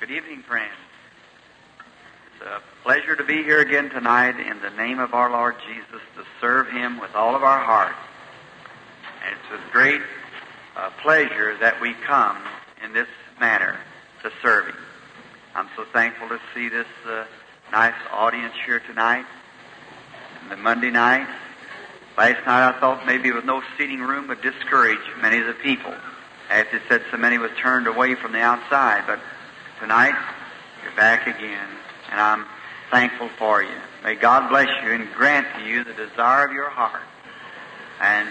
Good evening, friends. It's a pleasure to be here again tonight in the name of our Lord Jesus to serve Him with all of our hearts. And it's with great uh, pleasure that we come in this manner to serve Him. I'm so thankful to see this uh, nice audience here tonight. And the Monday night, last night I thought maybe with no seating room would discourage many of the people. As it said, so many was turned away from the outside, but tonight you're back again, and I'm thankful for you. May God bless you and grant to you the desire of your heart. And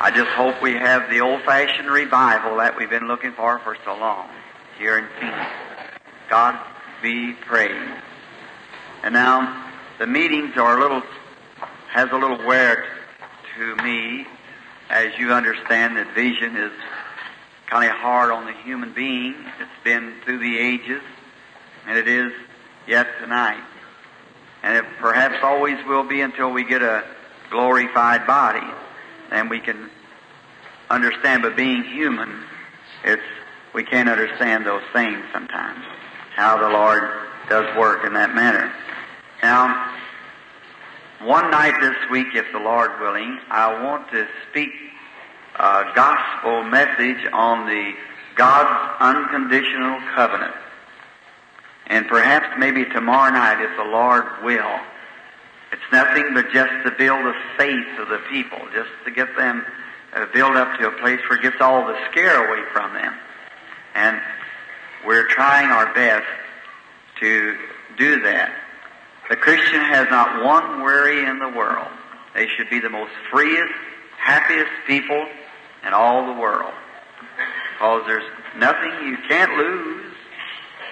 I just hope we have the old-fashioned revival that we've been looking for for so long here in Phoenix. God be praised. And now the meetings are a little has a little wear to me, as you understand that vision is kind of hard on the human being. It's been through the ages, and it is yet tonight. And it perhaps always will be until we get a glorified body. Then we can understand, but being human, it's, we can't understand those things sometimes. How the Lord does work in that manner. Now, one night this week, if the Lord willing, I want to speak a gospel message on the God's unconditional covenant. And perhaps maybe tomorrow night, if the Lord will, it's nothing but just to build the faith of the people, just to get them uh, build up to a place where it gets all the scare away from them. And we're trying our best to do that. The Christian has not one worry in the world. They should be the most freest, happiest people in all the world. Because there's nothing you can't lose,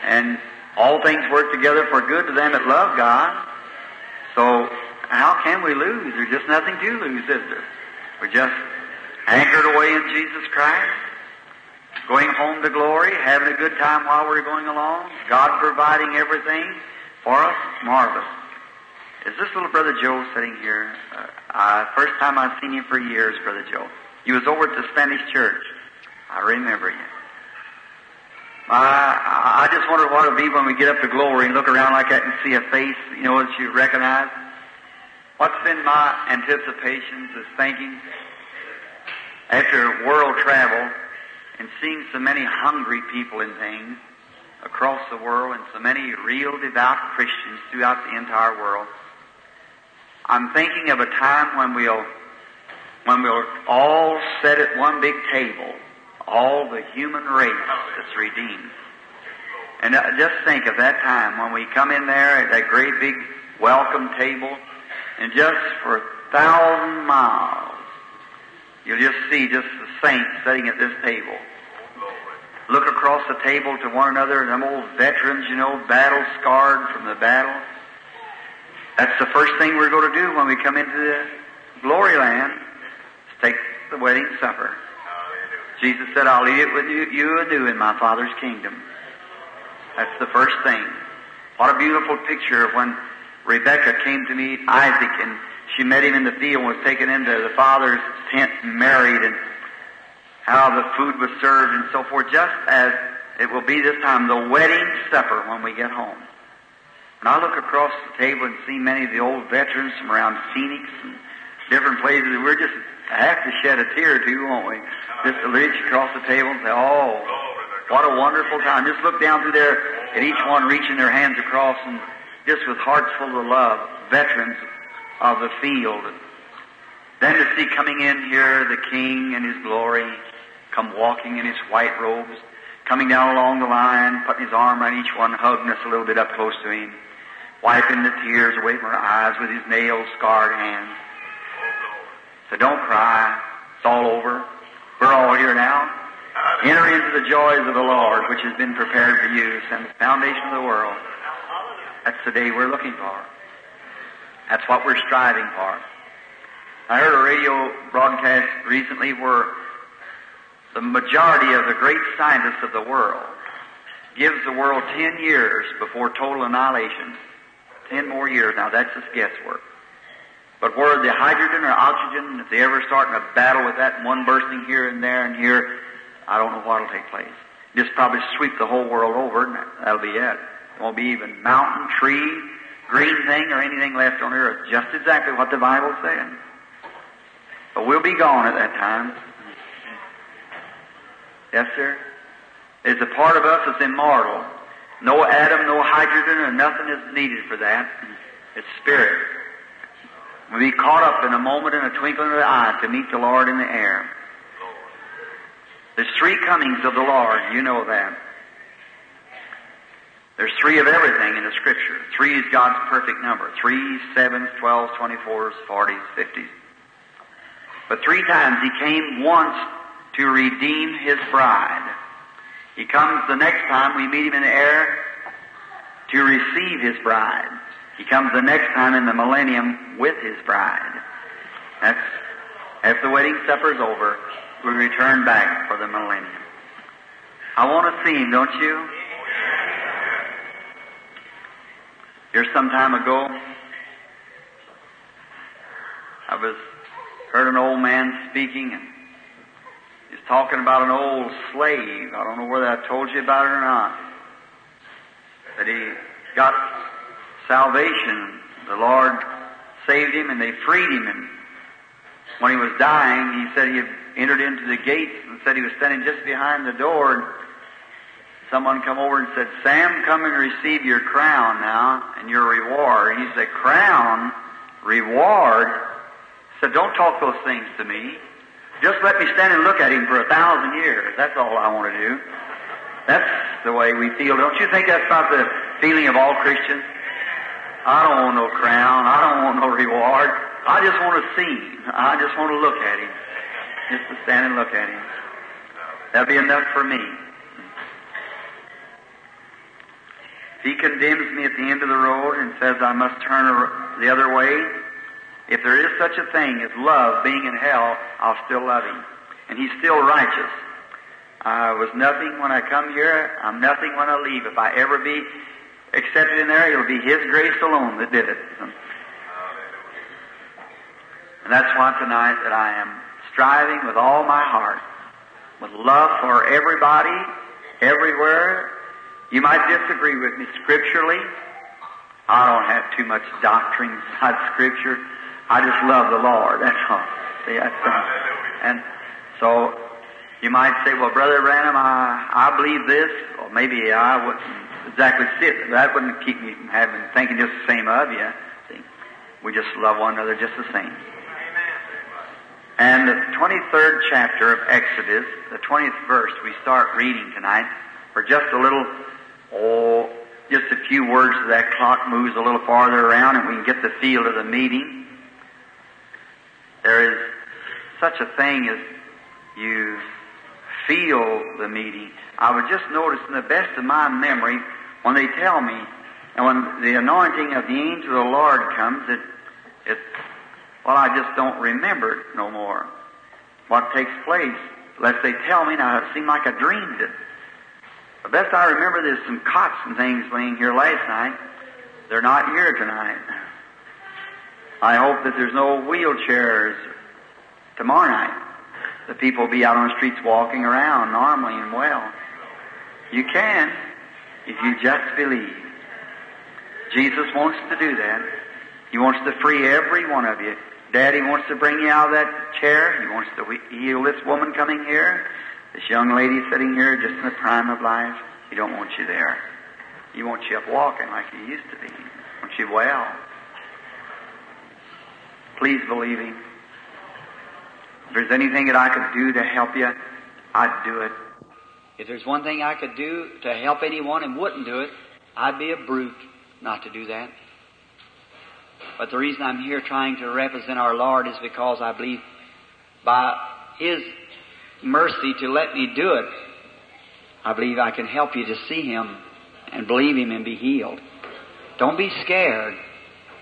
and all things work together for good to them that love God. So how can we lose? There's just nothing to lose, is there? We're just anchored away in Jesus Christ, going home to glory, having a good time while we're going along, God providing everything for us, marvelous. Is this little brother Joe sitting here? Uh, first time I've seen you for years, brother Joe. You was over at the Spanish church. I remember you. I, I just wonder what it'll be when we get up to glory and look around like that and see a face, you know, that you recognize. What's been my anticipations is thinking after world travel and seeing so many hungry people and things across the world and so many real devout Christians throughout the entire world, I'm thinking of a time when we'll when we'll all sit at one big table, all the human race that's redeemed. And uh, just think of that time when we come in there at that great big welcome table, and just for a thousand miles, you'll just see just the saints sitting at this table. Look across the table to one another, them old veterans, you know, battle scarred from the battle. That's the first thing we're going to do when we come into the glory land take the wedding supper. Jesus said, I'll eat it with you, you anew in my Father's kingdom. That's the first thing. What a beautiful picture of when Rebecca came to meet Isaac and she met him in the field and was taken into the father's tent and married and how the food was served and so forth, just as it will be this time, the wedding supper when we get home. And I look across the table and see many of the old veterans from around Phoenix and different places. We're just I have to shed a tear or two, won't we? Just to reach across the table and say, oh, what a wonderful time. Just look down through there at each one reaching their hands across and just with hearts full of love, veterans of the field. Then to see coming in here the King in His glory, come walking in His white robes, coming down along the line, putting His arm around each one, hugging us a little bit up close to Him, wiping the tears away from our eyes with His nail-scarred hands. So don't cry. It's all over. We're all here now. Enter into the joys of the Lord, which has been prepared for you since the foundation of the world. That's the day we're looking for. That's what we're striving for. I heard a radio broadcast recently where the majority of the great scientists of the world gives the world ten years before total annihilation. Ten more years. Now that's just guesswork. But where the hydrogen or oxygen, if they ever start in a battle with that, one bursting here and there and here, I don't know what will take place. Just probably sweep the whole world over, and that'll be it. There won't be even mountain, tree, green thing, or anything left on earth. Just exactly what the Bible's saying. But we'll be gone at that time. Yes, sir? It's a part of us that's immortal. No atom, no hydrogen, or nothing is needed for that. It's spirit. We'll be caught up in a moment, in a twinkling of the eye, to meet the Lord in the air. There's three comings of the Lord. You know that. There's three of everything in the Scripture. Three is God's perfect number. Three, sevens, twelves, twenty-fours, forties, fifties. But three times He came once to redeem His bride. He comes the next time we meet Him in the air to receive His bride. He comes the next time in the millennium with His bride. That's after the wedding supper's over, we return back for the millennium. I want to see Him, don't you? Here some time ago, I was heard an old man speaking and he's talking about an old slave. I don't know whether I told you about it or not. That he got salvation. The Lord saved him and they freed him. And when he was dying, he said he had entered into the gates and said he was standing just behind the door. And someone come over and said, Sam, come and receive your crown now and your reward. And he said, crown? Reward? He said, don't talk those things to me. Just let me stand and look at him for a thousand years. That's all I want to do. That's the way we feel. Don't you think that's not the feeling of all Christians? I don't want no crown. I don't want no reward. I just want to see him. I just want to look at him. Just to stand and look at him. That'll be enough for me. If he condemns me at the end of the road and says I must turn the other way, if there is such a thing as love being in hell, I'll still love him. And he's still righteous. I was nothing when I come here. I'm nothing when I leave. If I ever be accepted in there, it'll be His grace alone that did it. And that's why tonight that I am striving with all my heart, with love for everybody, everywhere. You might disagree with me scripturally. I don't have too much doctrine inside Scripture. I just love the Lord. That's all. See, that's all. And so you might say, well, Brother Branham, I, I believe this, or maybe I wouldn't exactly sit. That wouldn't keep me from having thinking just the same of you. See, we just love one another just the same. And the 23rd chapter of Exodus, the 20th verse, we start reading tonight for just a little, oh, just a few words that clock moves a little farther around and we can get the feel of the meeting. There is such a thing as you feel the meeting. I was just noticing the best of my memory when they tell me, and when the anointing of the angel of the Lord comes, it, it, well, I just don't remember it no more. What takes place, unless they tell me, now it seemed like I dreamed it. The best I remember, there's some cots and things laying here last night. They're not here tonight. I hope that there's no wheelchairs tomorrow night. The people be out on the streets walking around normally and well. You can if you just believe. Jesus wants to do that. He wants to free every one of you. Daddy wants to bring you out of that chair. He wants to heal this woman coming here, this young lady sitting here just in the prime of life. He don't want you there. He wants you up walking like you used to be. He wants you well. Please believe Him. If there's anything that I could do to help you, I'd do it. If there's one thing I could do to help anyone and wouldn't do it, I'd be a brute not to do that. But the reason I'm here trying to represent our Lord is because I believe by His mercy to let me do it, I believe I can help you to see Him and believe Him and be healed. Don't be scared.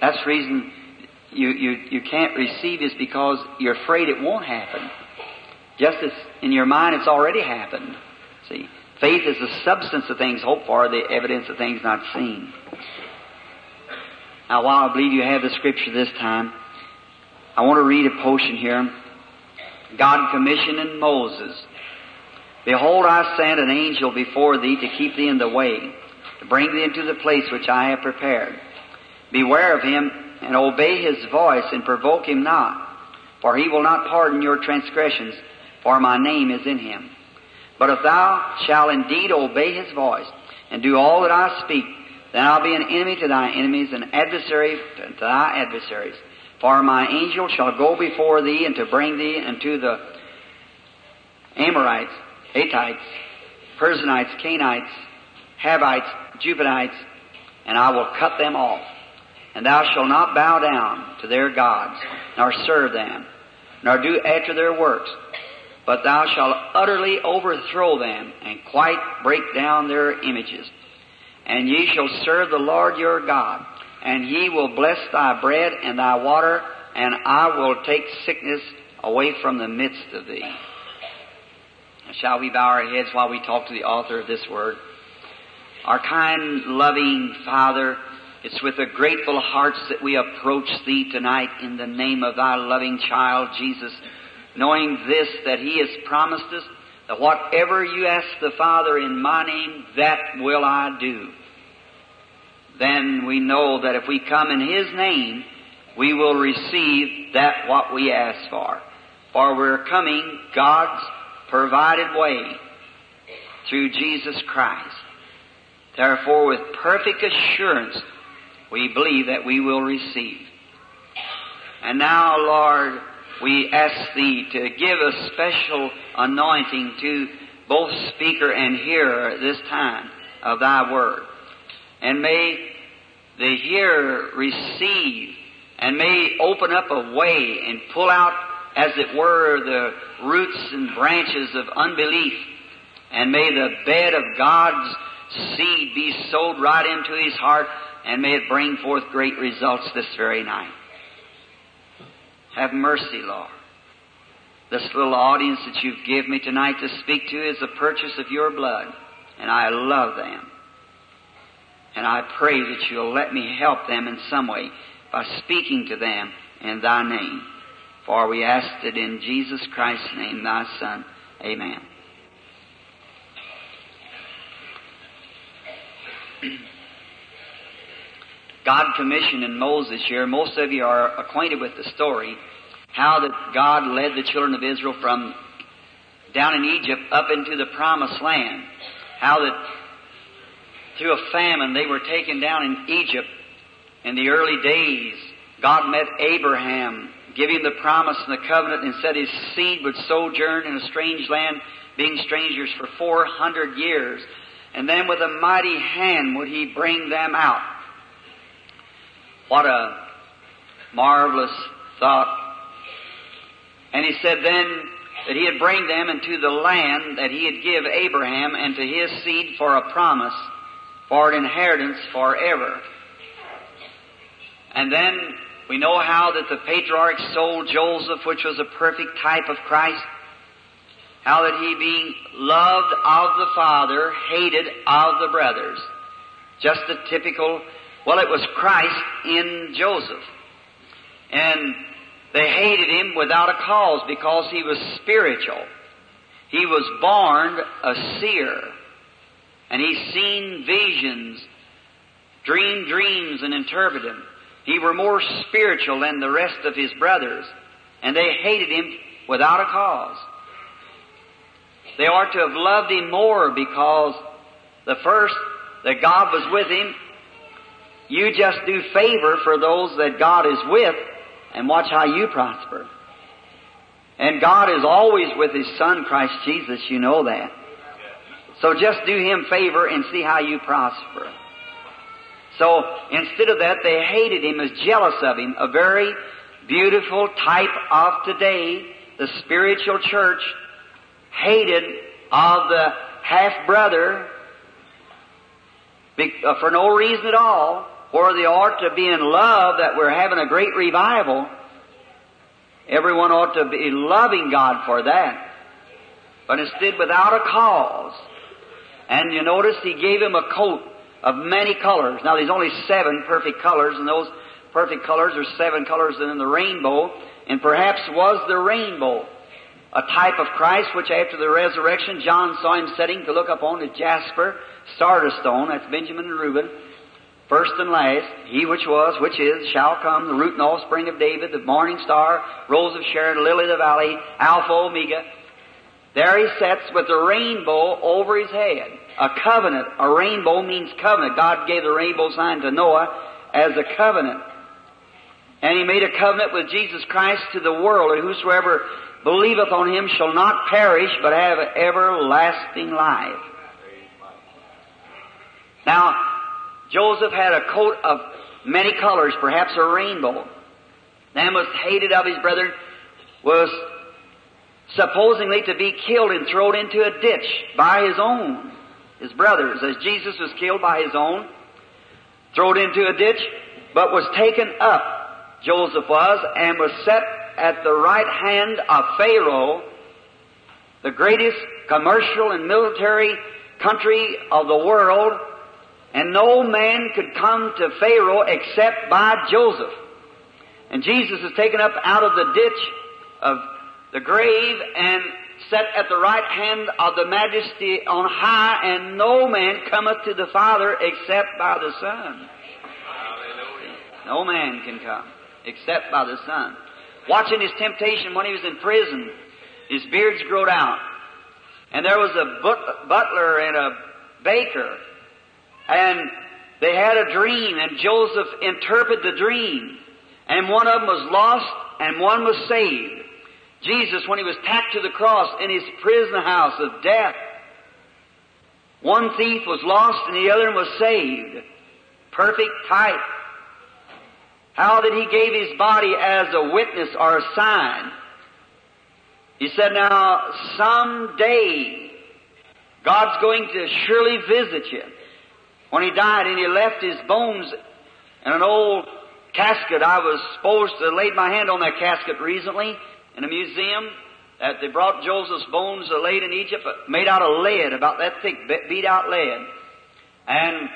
That's the reason you, you, you can't receive is because you're afraid it won't happen. Just as in your mind it's already happened. See, faith is the substance of things hoped for, the evidence of things not seen. Now, while I believe you have the scripture this time, I want to read a portion here. God commissioning Moses Behold, I send an angel before thee to keep thee in the way, to bring thee into the place which I have prepared. Beware of him, and obey his voice, and provoke him not, for he will not pardon your transgressions, for my name is in him. But if thou shalt indeed obey his voice, and do all that I speak, then I'll be an enemy to thy enemies, an adversary to thy adversaries. For my angel shall go before thee, and to bring thee unto the Amorites, Hittites, Perizzites, Canaanites, Hivites, Jubbanites, and I will cut them off. And thou shalt not bow down to their gods, nor serve them, nor do after their works, but thou shalt utterly overthrow them, and quite break down their images. And ye shall serve the Lord your God, and he will bless thy bread and thy water, and I will take sickness away from the midst of thee. Shall we bow our heads while we talk to the author of this word? Our kind, loving Father, it's with a grateful hearts that we approach Thee tonight in the name of Thy loving child, Jesus, knowing this, that He has promised us that whatever you ask the Father in my name, that will I do. Then we know that if we come in His name, we will receive that what we ask for. For we're coming God's provided way through Jesus Christ. Therefore, with perfect assurance, we believe that we will receive. And now, Lord, we ask Thee to give a special anointing to both speaker and hearer this time of Thy Word. And may the hearer receive and may open up a way and pull out as it were, the roots and branches of unbelief. And may the bed of God's seed be sowed right into his heart, and may it bring forth great results this very night. Have mercy, Lord. This little audience that you've given me tonight to speak to is the purchase of your blood, and I love them. And I pray that you'll let me help them in some way by speaking to them in thy name. For we ask it in Jesus Christ's name, thy Son. Amen. God commissioned in Moses here, most of you are acquainted with the story, how that God led the children of Israel from down in Egypt up into the promised land. How that through a famine they were taken down in Egypt in the early days. God met Abraham giving the promise and the covenant and said his seed would sojourn in a strange land, being strangers for 400 years. And then with a mighty hand would he bring them out. What a marvelous thought. And he said then that he'd bring them into the land that he had give Abraham and to his seed for a promise, for an inheritance forever. And then we know how that the patriarch sold Joseph, which was a perfect type of Christ. How that he being loved of the Father, hated of the brothers. Just a typical, well, it was Christ in Joseph. And they hated him without a cause because he was spiritual. He was born a seer. And he seen visions, dreamed dreams and interpreted them. He were more spiritual than the rest of his brothers, and they hated him without a cause. They ought to have loved him more because the first that God was with him, you just do favor for those that God is with and watch how you prosper. And God is always with His Son, Christ Jesus, you know that. So just do Him favor and see how you prosper. So instead of that, they hated him, as jealous of him. A very beautiful type of today, the spiritual church hated of the half brother uh, for no reason at all, where they ought to be in love that we're having a great revival. Everyone ought to be loving God for that. But instead, without a cause. And you notice he gave him a coat of many colors. Now there's only seven perfect colors, and those perfect colors are seven colors in the rainbow, and perhaps was the rainbow a type of Christ, which after the resurrection, John saw him setting to look upon as jasper, sardis stone, that's Benjamin and Reuben, first and last, he which was, which is, shall come, the root and offspring of David, the morning star, rose of Sharon, lily of the valley, Alpha, Omega. There he sits with the rainbow over his head. A covenant, a rainbow means covenant. God gave the rainbow sign to Noah as a covenant. And he made a covenant with Jesus Christ to the world, and whosoever believeth on him shall not perish, but have everlasting life. Now, Joseph had a coat of many colors, perhaps a rainbow. The most hated of his brethren was supposedly to be killed and thrown into a ditch by his own, his brothers, as Jesus was killed by his own, thrown into a ditch, but was taken up, Joseph was, and was set at the right hand of Pharaoh, the greatest commercial and military country of the world, and no man could come to Pharaoh except by Joseph. And Jesus is taken up out of the ditch of the grave and set at the right hand of the majesty on high, and no man cometh to the Father except by the Son. No man can come except by the Son. Watching his temptation when he was in prison, his beards growed out. And there was a butler and a baker, and they had a dream, and Joseph interpreted the dream. And one of them was lost, and one was saved. Jesus, when he was tacked to the cross in his prison house of death, one thief was lost and the other was saved. Perfect type. How that he gave his body as a witness or a sign. He said, now, someday, God's going to surely visit you. When he died and he left his bones in an old casket, I was supposed to lay my hand on that casket recently in a museum that they brought Joseph's bones laid in Egypt, uh, made out of lead, about that thick, beat out lead. And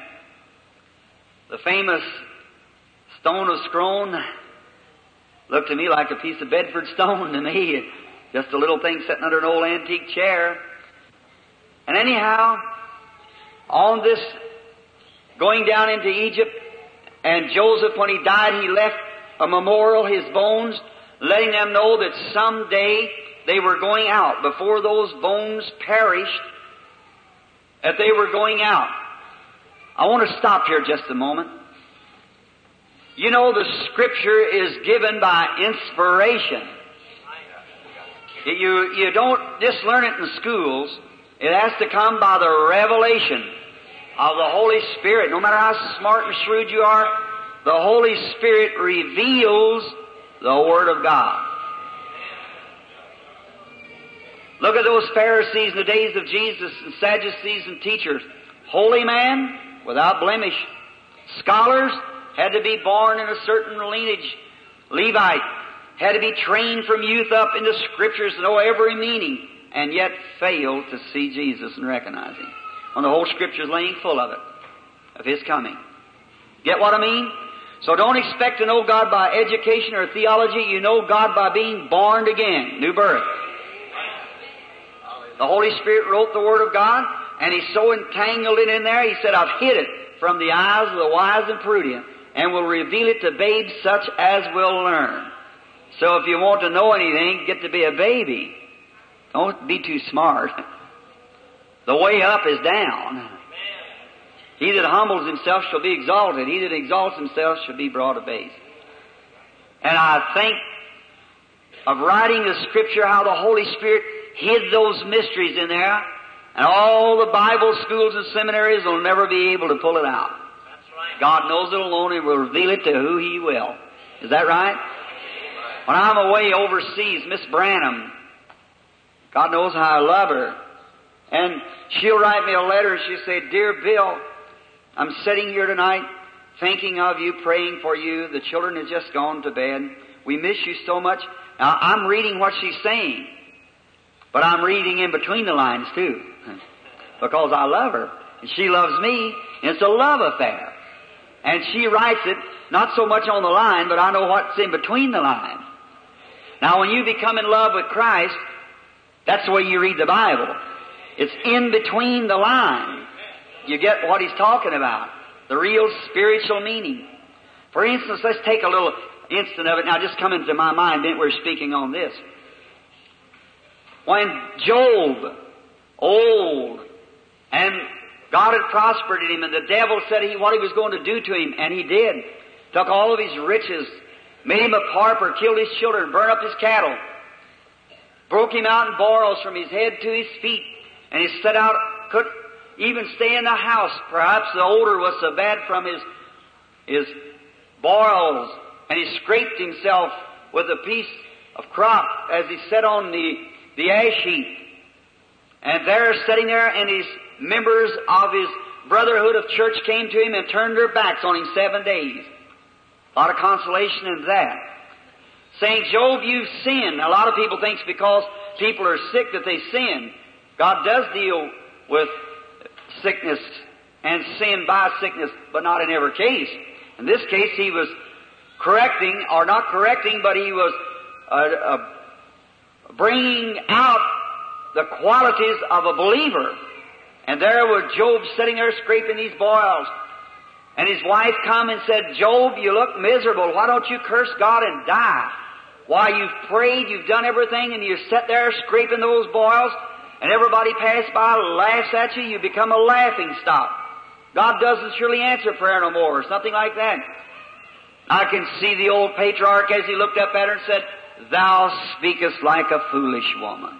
the famous stone of Scone looked to me like a piece of Bedford stone to me. Just a little thing sitting under an old antique chair. And anyhow, on this going down into Egypt, and Joseph, when he died, he left a memorial, his bones, letting them know that someday they were going out. Before those bones perished, that they were going out. I want to stop here just a moment. You know, the Scripture is given by inspiration. You, you don't just learn it in schools. It has to come by the revelation of the Holy Spirit. No matter how smart and shrewd you are, the Holy Spirit reveals the Word of God. Look at those Pharisees in the days of Jesus and Sadducees and teachers. Holy man, without blemish. Scholars had to be born in a certain lineage. Levite had to be trained from youth up into scriptures to know every meaning, and yet failed to see Jesus and recognize Him. When the whole scripture is laying full of it, of His coming. Get what I mean? So don't expect to know God by education or theology. You know God by being born again, new birth. The Holy Spirit wrote the Word of God, and He so entangled it in there, He said, I've hid it from the eyes of the wise and prudent, and will reveal it to babes such as will learn. So if you want to know anything, get to be a baby. Don't be too smart. The way up is down. He that humbles himself shall be exalted. He that exalts himself shall be brought a base. And I think of writing the scripture how the Holy Spirit hid those mysteries in there, and all the Bible schools and seminaries will never be able to pull it out. God knows it alone and will reveal it to who He will. Is that right? When I'm away overseas, Miss Branham, God knows how I love her. And she'll write me a letter and she'll say, Dear Bill, I'm sitting here tonight thinking of you, praying for you. The children have just gone to bed. We miss you so much. Now, I'm reading what she's saying, but I'm reading in between the lines too, because I love her and she loves me. And it's a love affair. And she writes it not so much on the line, but I know what's in between the lines. Now, when you become in love with Christ, That's the way you read the Bible. It's in between the lines. You get what he's talking about. The real spiritual meaning. For instance, let's take a little instant of it now just come into my mind then we're speaking on this. When Job, old, and God had prospered in him, and the devil said he what he was going to do to him, and he did. Took all of his riches, made him a pauper, killed his children, burned up his cattle, broke him out in boils from his head to his feet, and he set out, could even stay in the house. Perhaps the odor was so bad from his his boils, and he scraped himself with a piece of crop as he sat on the the ash heap. And there, sitting there, and his members of his brotherhood of church came to him and turned their backs on him seven days. A lot of consolation in that. Saying, Job, you've sinned. A lot of people think because people are sick that they sin. God does deal with sickness and sin by sickness, but not in every case. In this case, he was correcting, or not correcting, but he was uh, uh, bringing out the qualities of a believer. And there was Job sitting there scraping these boils. And his wife come and said, Job, you look miserable. Why don't you curse God and die? Why, you've prayed, you've done everything, and you sit there scraping those boils, and everybody pass by laughs at you, you become a laughing stock. God doesn't surely answer prayer no more, or something like that. I can see the old patriarch as he looked up at her and said, Thou speakest like a foolish woman.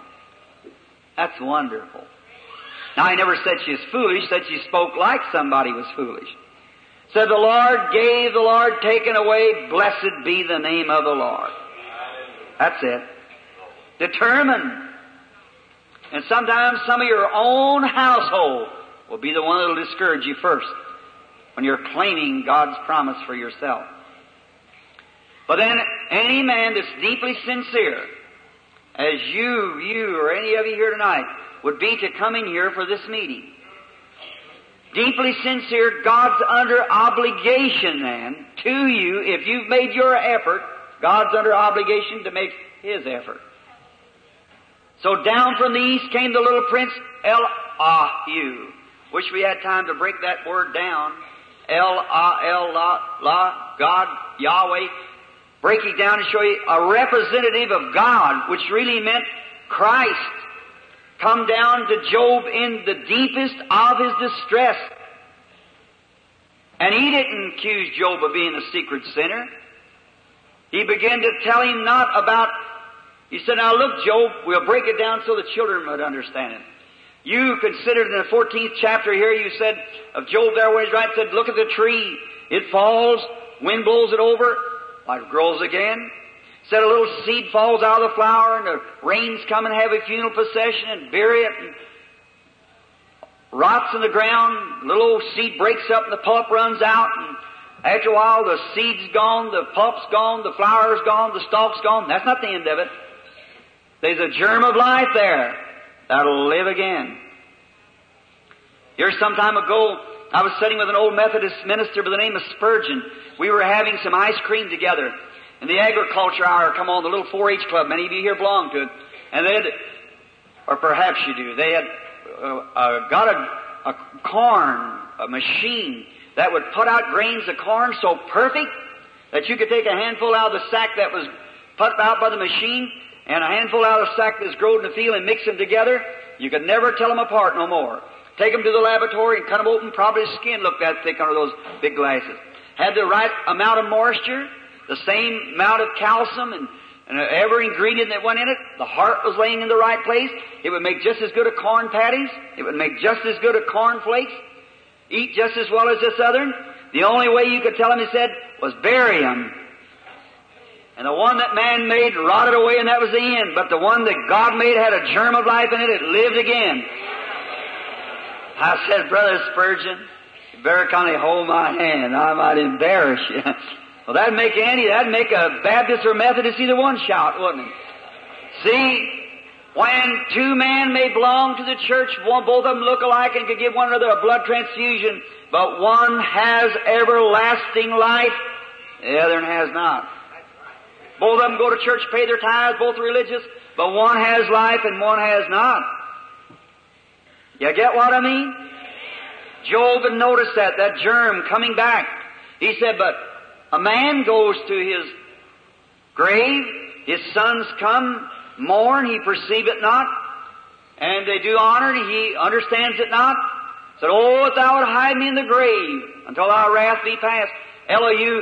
That's wonderful. Now, I never said she was foolish, said she spoke like somebody was foolish. Said, The Lord gave, the Lord taken away, blessed be the name of the Lord. That's it. Determined. And sometimes some of your own household will be the one that will discourage you first when you're claiming God's promise for yourself. But then any man that's deeply sincere, as you, you, or any of you here tonight, would be to come in here for this meeting. Deeply sincere, God's under obligation then to you. If you've made your effort, God's under obligation to make His effort. So down from the east came the little prince Elihu. Wish we had time to break that word down. El-A-L-La, God, Yahweh break it down and show you a representative of God, which really meant Christ, come down to Job in the deepest of his distress. And he didn't accuse Job of being a secret sinner. He began to tell him not about, he said, now look, Job, we'll break it down so the children would understand it. You considered in the 14th chapter here, you said of Job there where he's right, said, look at the tree. It falls, wind blows it over, it grows again. Said a little seed falls out of the flower and the rains come and have a funeral procession and bury it and rots in the ground. Little old seed breaks up and the pulp runs out and after a while the seed's gone, the pulp's gone, the flower's gone, the stalk's gone. That's not the end of it. There's a germ of life there that'll live again. Here some time ago, I was sitting with an old Methodist minister by the name of Spurgeon. We were having some ice cream together. And the agriculture hour come on, the little 4-H club. Many of you here belong to it. And they had, or perhaps you do, they had uh, uh, got a, a corn, a machine that would put out grains of corn so perfect that you could take a handful out of the sack that was put out by the machine and a handful out of sack that's grown in the field and mix them together. You could never tell them apart no more. Take them to the laboratory and cut them open. Probably the skin looked that thick under those big glasses. Had the right amount of moisture, the same amount of calcium and, and every ingredient that went in it. The heart was laying in the right place. It would make just as good a corn patties. It would make just as good a corn flakes. Eat just as well as this other. The only way you could tell him, he said, was bury them. And the one that man made rotted away and that was the end. But the one that God made had a germ of life in it. It lived again. I said, Brother Spurgeon, you better kind hold my hand. I might embarrass you. well, that'd make any, that'd make a Baptist or Methodist either one shout, wouldn't it? See, when two men may belong to the church, one, both of them look alike and could give one another a blood transfusion, but one has everlasting life, the other has not. Both of them go to church, pay their tithes, both are religious, but one has life and one has not. You get what I mean? Job had noticed that, that germ coming back. He said, but a man goes to his grave, his sons come, mourn, he perceive it not, and they do honor, and he understands it not. Said, Oh, if thou would hide me in the grave until thy wrath be past. Elihu,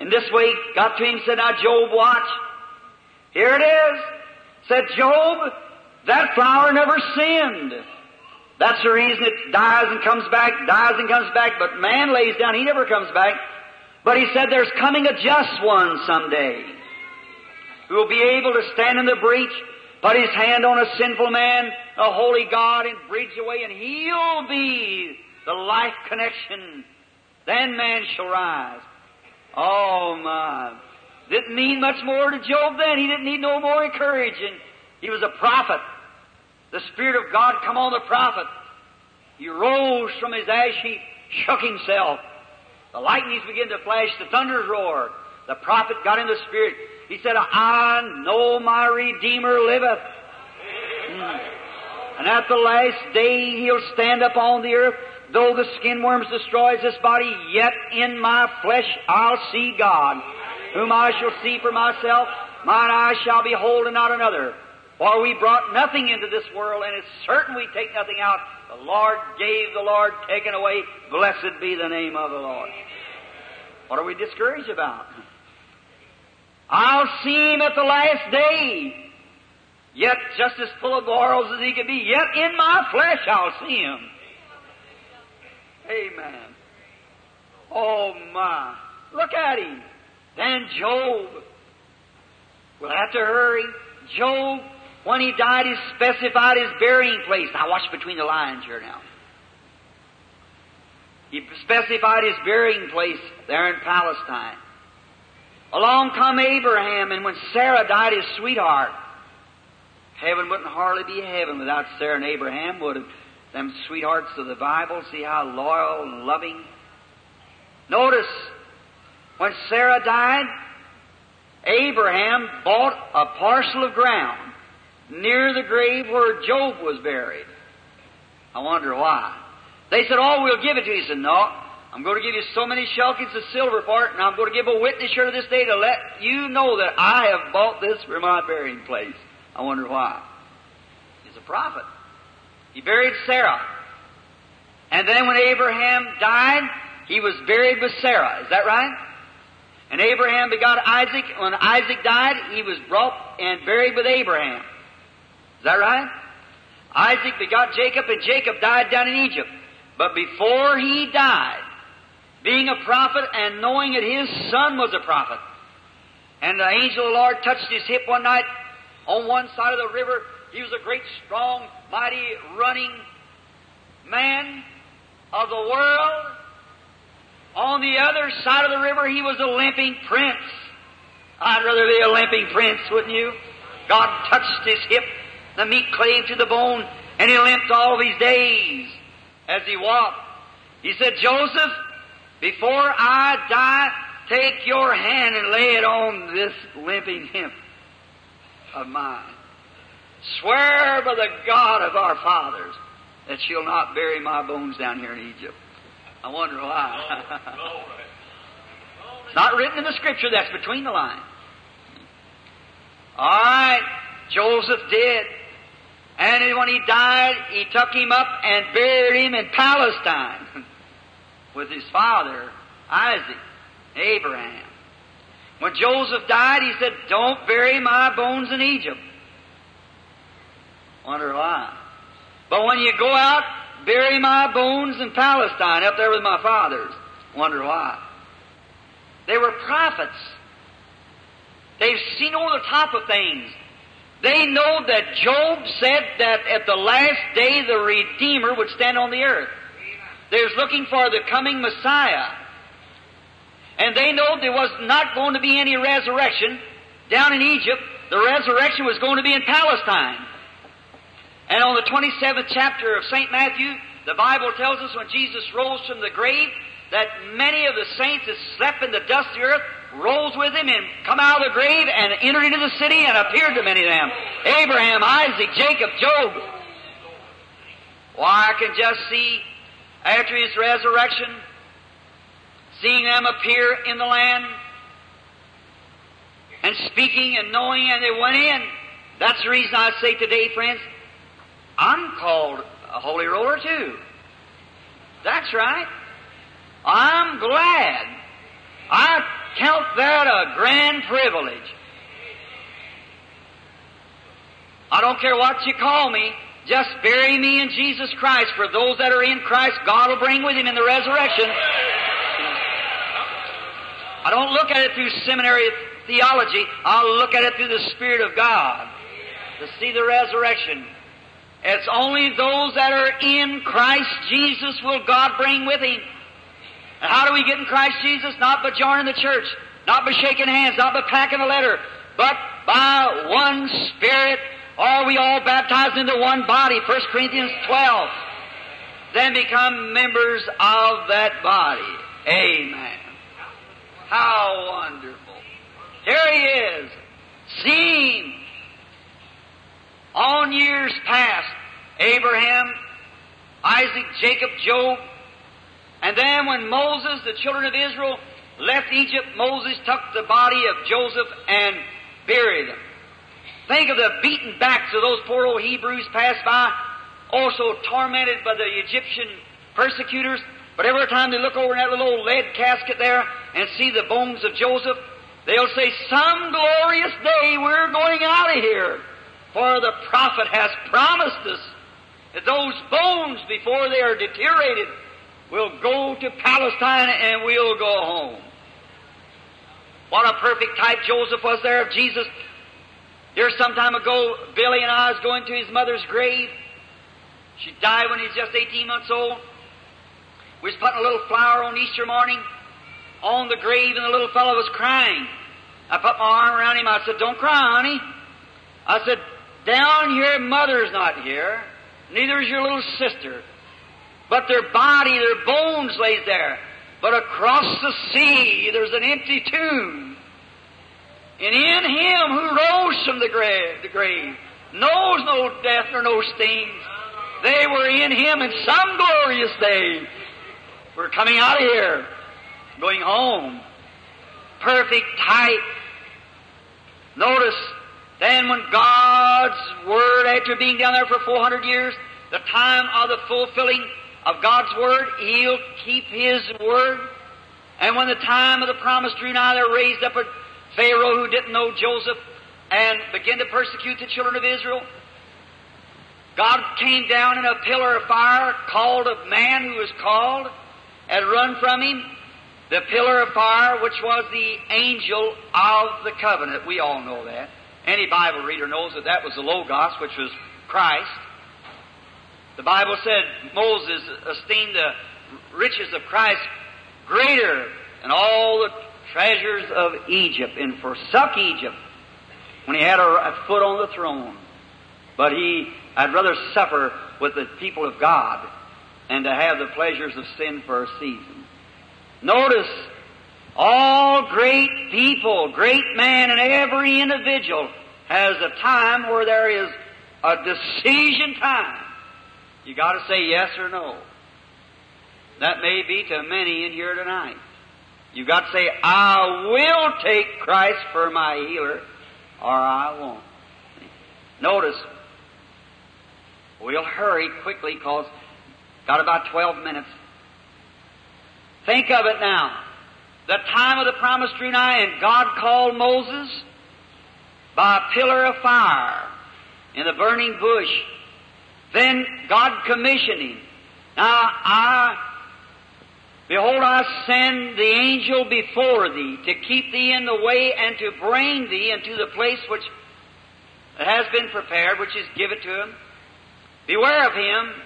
in this way, got to him, said, Now, Job, watch. Here it is. Said Job, that flower never sinned. That's the reason it dies and comes back, dies and comes back, but man lays down, he never comes back. But he said there's coming a just one someday who will be able to stand in the breach, put his hand on a sinful man, a holy God, and bridge away, and he'll be the life connection. Then man shall rise. Oh my. Didn't mean much more to Job then. He didn't need no more encouraging. He was a prophet. The Spirit of God come on the prophet. He rose from his ash heap, shook himself. The lightnings began to flash, the thunders roared. The prophet got in the Spirit. He said, I know my Redeemer liveth. Mm. And at the last day he'll stand up on the earth. Though the skin worms destroys this body, yet in my flesh I'll see God, whom I shall see for myself. Mine eyes shall behold and not another. For we brought nothing into this world, and it's certain we take nothing out. The Lord gave, the Lord taken away. Blessed be the name of the Lord. What are we discouraged about? I'll see him at the last day. Yet just as full of morals as he could be. Yet in my flesh I'll see him. Amen. Oh my. Look at him. Then Job. We'll have to hurry. Job, when he died, he specified his burying place. Now watch between the lines here now. He specified his burying place there in Palestine. Along come Abraham, and when Sarah died, his sweetheart, heaven wouldn't hardly be heaven without Sarah and Abraham, would have. Them sweethearts of the Bible, see how loyal and loving. Notice, when Sarah died, Abraham bought a parcel of ground near the grave where Job was buried. I wonder why. They said, Oh, we'll give it to you. He said, No, I'm going to give you so many shekels of silver for it, and I'm going to give a witness here to this day to let you know that I have bought this for my burying place. I wonder why. He's a prophet. He buried Sarah. And then when Abraham died, he was buried with Sarah. Is that right? And Abraham begot Isaac. When Isaac died, he was brought and buried with Abraham. Is that right? Isaac begot Jacob, and Jacob died down in Egypt. But before he died, being a prophet and knowing that his son was a prophet, and the angel of the Lord touched his hip one night on one side of the river, he was a great, strong, mighty, running man of the world. On the other side of the river, he was a limping prince. I'd rather be a limping prince, wouldn't you? God touched his hip, the meat clave to the bone, and he limped all these days as he walked. He said, Joseph, before I die, take your hand and lay it on this limping hip of mine. Swear by the God of our fathers that you'll not bury my bones down here in Egypt. I wonder why. it's not written in the scripture, that's between the lines. All right, Joseph did. And when he died, he took him up and buried him in Palestine with his father, Isaac, Abraham. When Joseph died, he said, Don't bury my bones in Egypt. Wonder why. But when you go out, bury my bones in Palestine, up there with my fathers. Wonder why. They were prophets. They've seen over the top of things. They know that Job said that at the last day the Redeemer would stand on the earth. They're looking for the coming Messiah. And they know there was not going to be any resurrection down in Egypt. The resurrection was going to be in Palestine. And on the 27th chapter of St. Matthew, the Bible tells us when Jesus rose from the grave that many of the saints that slept in the dust of the earth rose with him and come out of the grave and entered into the city and appeared to many of them. Abraham, Isaac, Jacob, Job. Why, I can just see after his resurrection, seeing them appear in the land and speaking and knowing, and they went in. That's the reason I say today, friends, I'm called a holy roller too. That's right. I'm glad. I count that a grand privilege. I don't care what you call me. Just bury me in Jesus Christ. For those that are in Christ, God will bring with Him in the resurrection. I don't look at it through seminary theology. I'll look at it through the Spirit of God to see the resurrection. It's only those that are in Christ Jesus will God bring with Him. And how do we get in Christ Jesus? Not by joining the church, not by shaking hands, not by packing a letter, but by one Spirit are we all baptized into one body? 1 Corinthians 12. Then become members of that body. Amen. How wonderful. Here he is, seeing on years past Abraham, Isaac, Jacob, Job, and then when Moses, the children of Israel, left Egypt, Moses took the body of Joseph and buried him. Think of the beaten backs of those poor old Hebrews passed by, also tormented by the Egyptian persecutors. But every time they look over in that little old lead casket there and see the bones of Joseph, they'll say, Some glorious day we're going out of here. For the prophet has promised us those bones, before they are deteriorated, will go to Palestine and we'll go home. What a perfect type Joseph was there of Jesus here some time ago, Billy and I was going to his mother's grave. She died when he was just 18 months old. We was putting a little flower on Easter morning on the grave, and the little fellow was crying. I put my arm around him. I said, "Don't cry, honey." I said, "Down here, mother's not here. Neither is your little sister. But their body, their bones lays there. But across the sea, there's an empty tomb." And in Him who rose from the grave, the grave, knows no death nor no stings. They were in Him in some glorious day. We're coming out of here, going home. Perfect type. Notice, then when God's Word, after being down there for 400 years, the time of the fulfilling of God's Word, He'll keep His Word. And when the time of the promise drew nigh, they raised up a Pharaoh who didn't know Joseph and began to persecute the children of Israel. God came down in a pillar of fire, called a man who was called, and run from him. The pillar of fire, which was the angel of the covenant. We all know that. Any Bible reader knows that that was the Logos, which was Christ. The Bible said Moses esteemed the riches of Christ greater than all the treasures of Egypt and forsook Egypt when he had a, foot on the throne. But he, I'd rather suffer with the people of God and to have the pleasures of sin for a season. Notice, all great people, great man, and every individual has a time where there is a decision time. You got to say yes or no. That may be to many in here tonight. You've got to say, I will take Christ for my healer, or I won't. Notice, we'll hurry quickly because got about 12 minutes. Think of it now. The time of the promise drew nigh, and God called Moses by a pillar of fire in the burning bush. Then God commissioned him. Now, I Behold, I send the angel before thee to keep thee in the way and to bring thee into the place which has been prepared, which is given to him. Beware of him.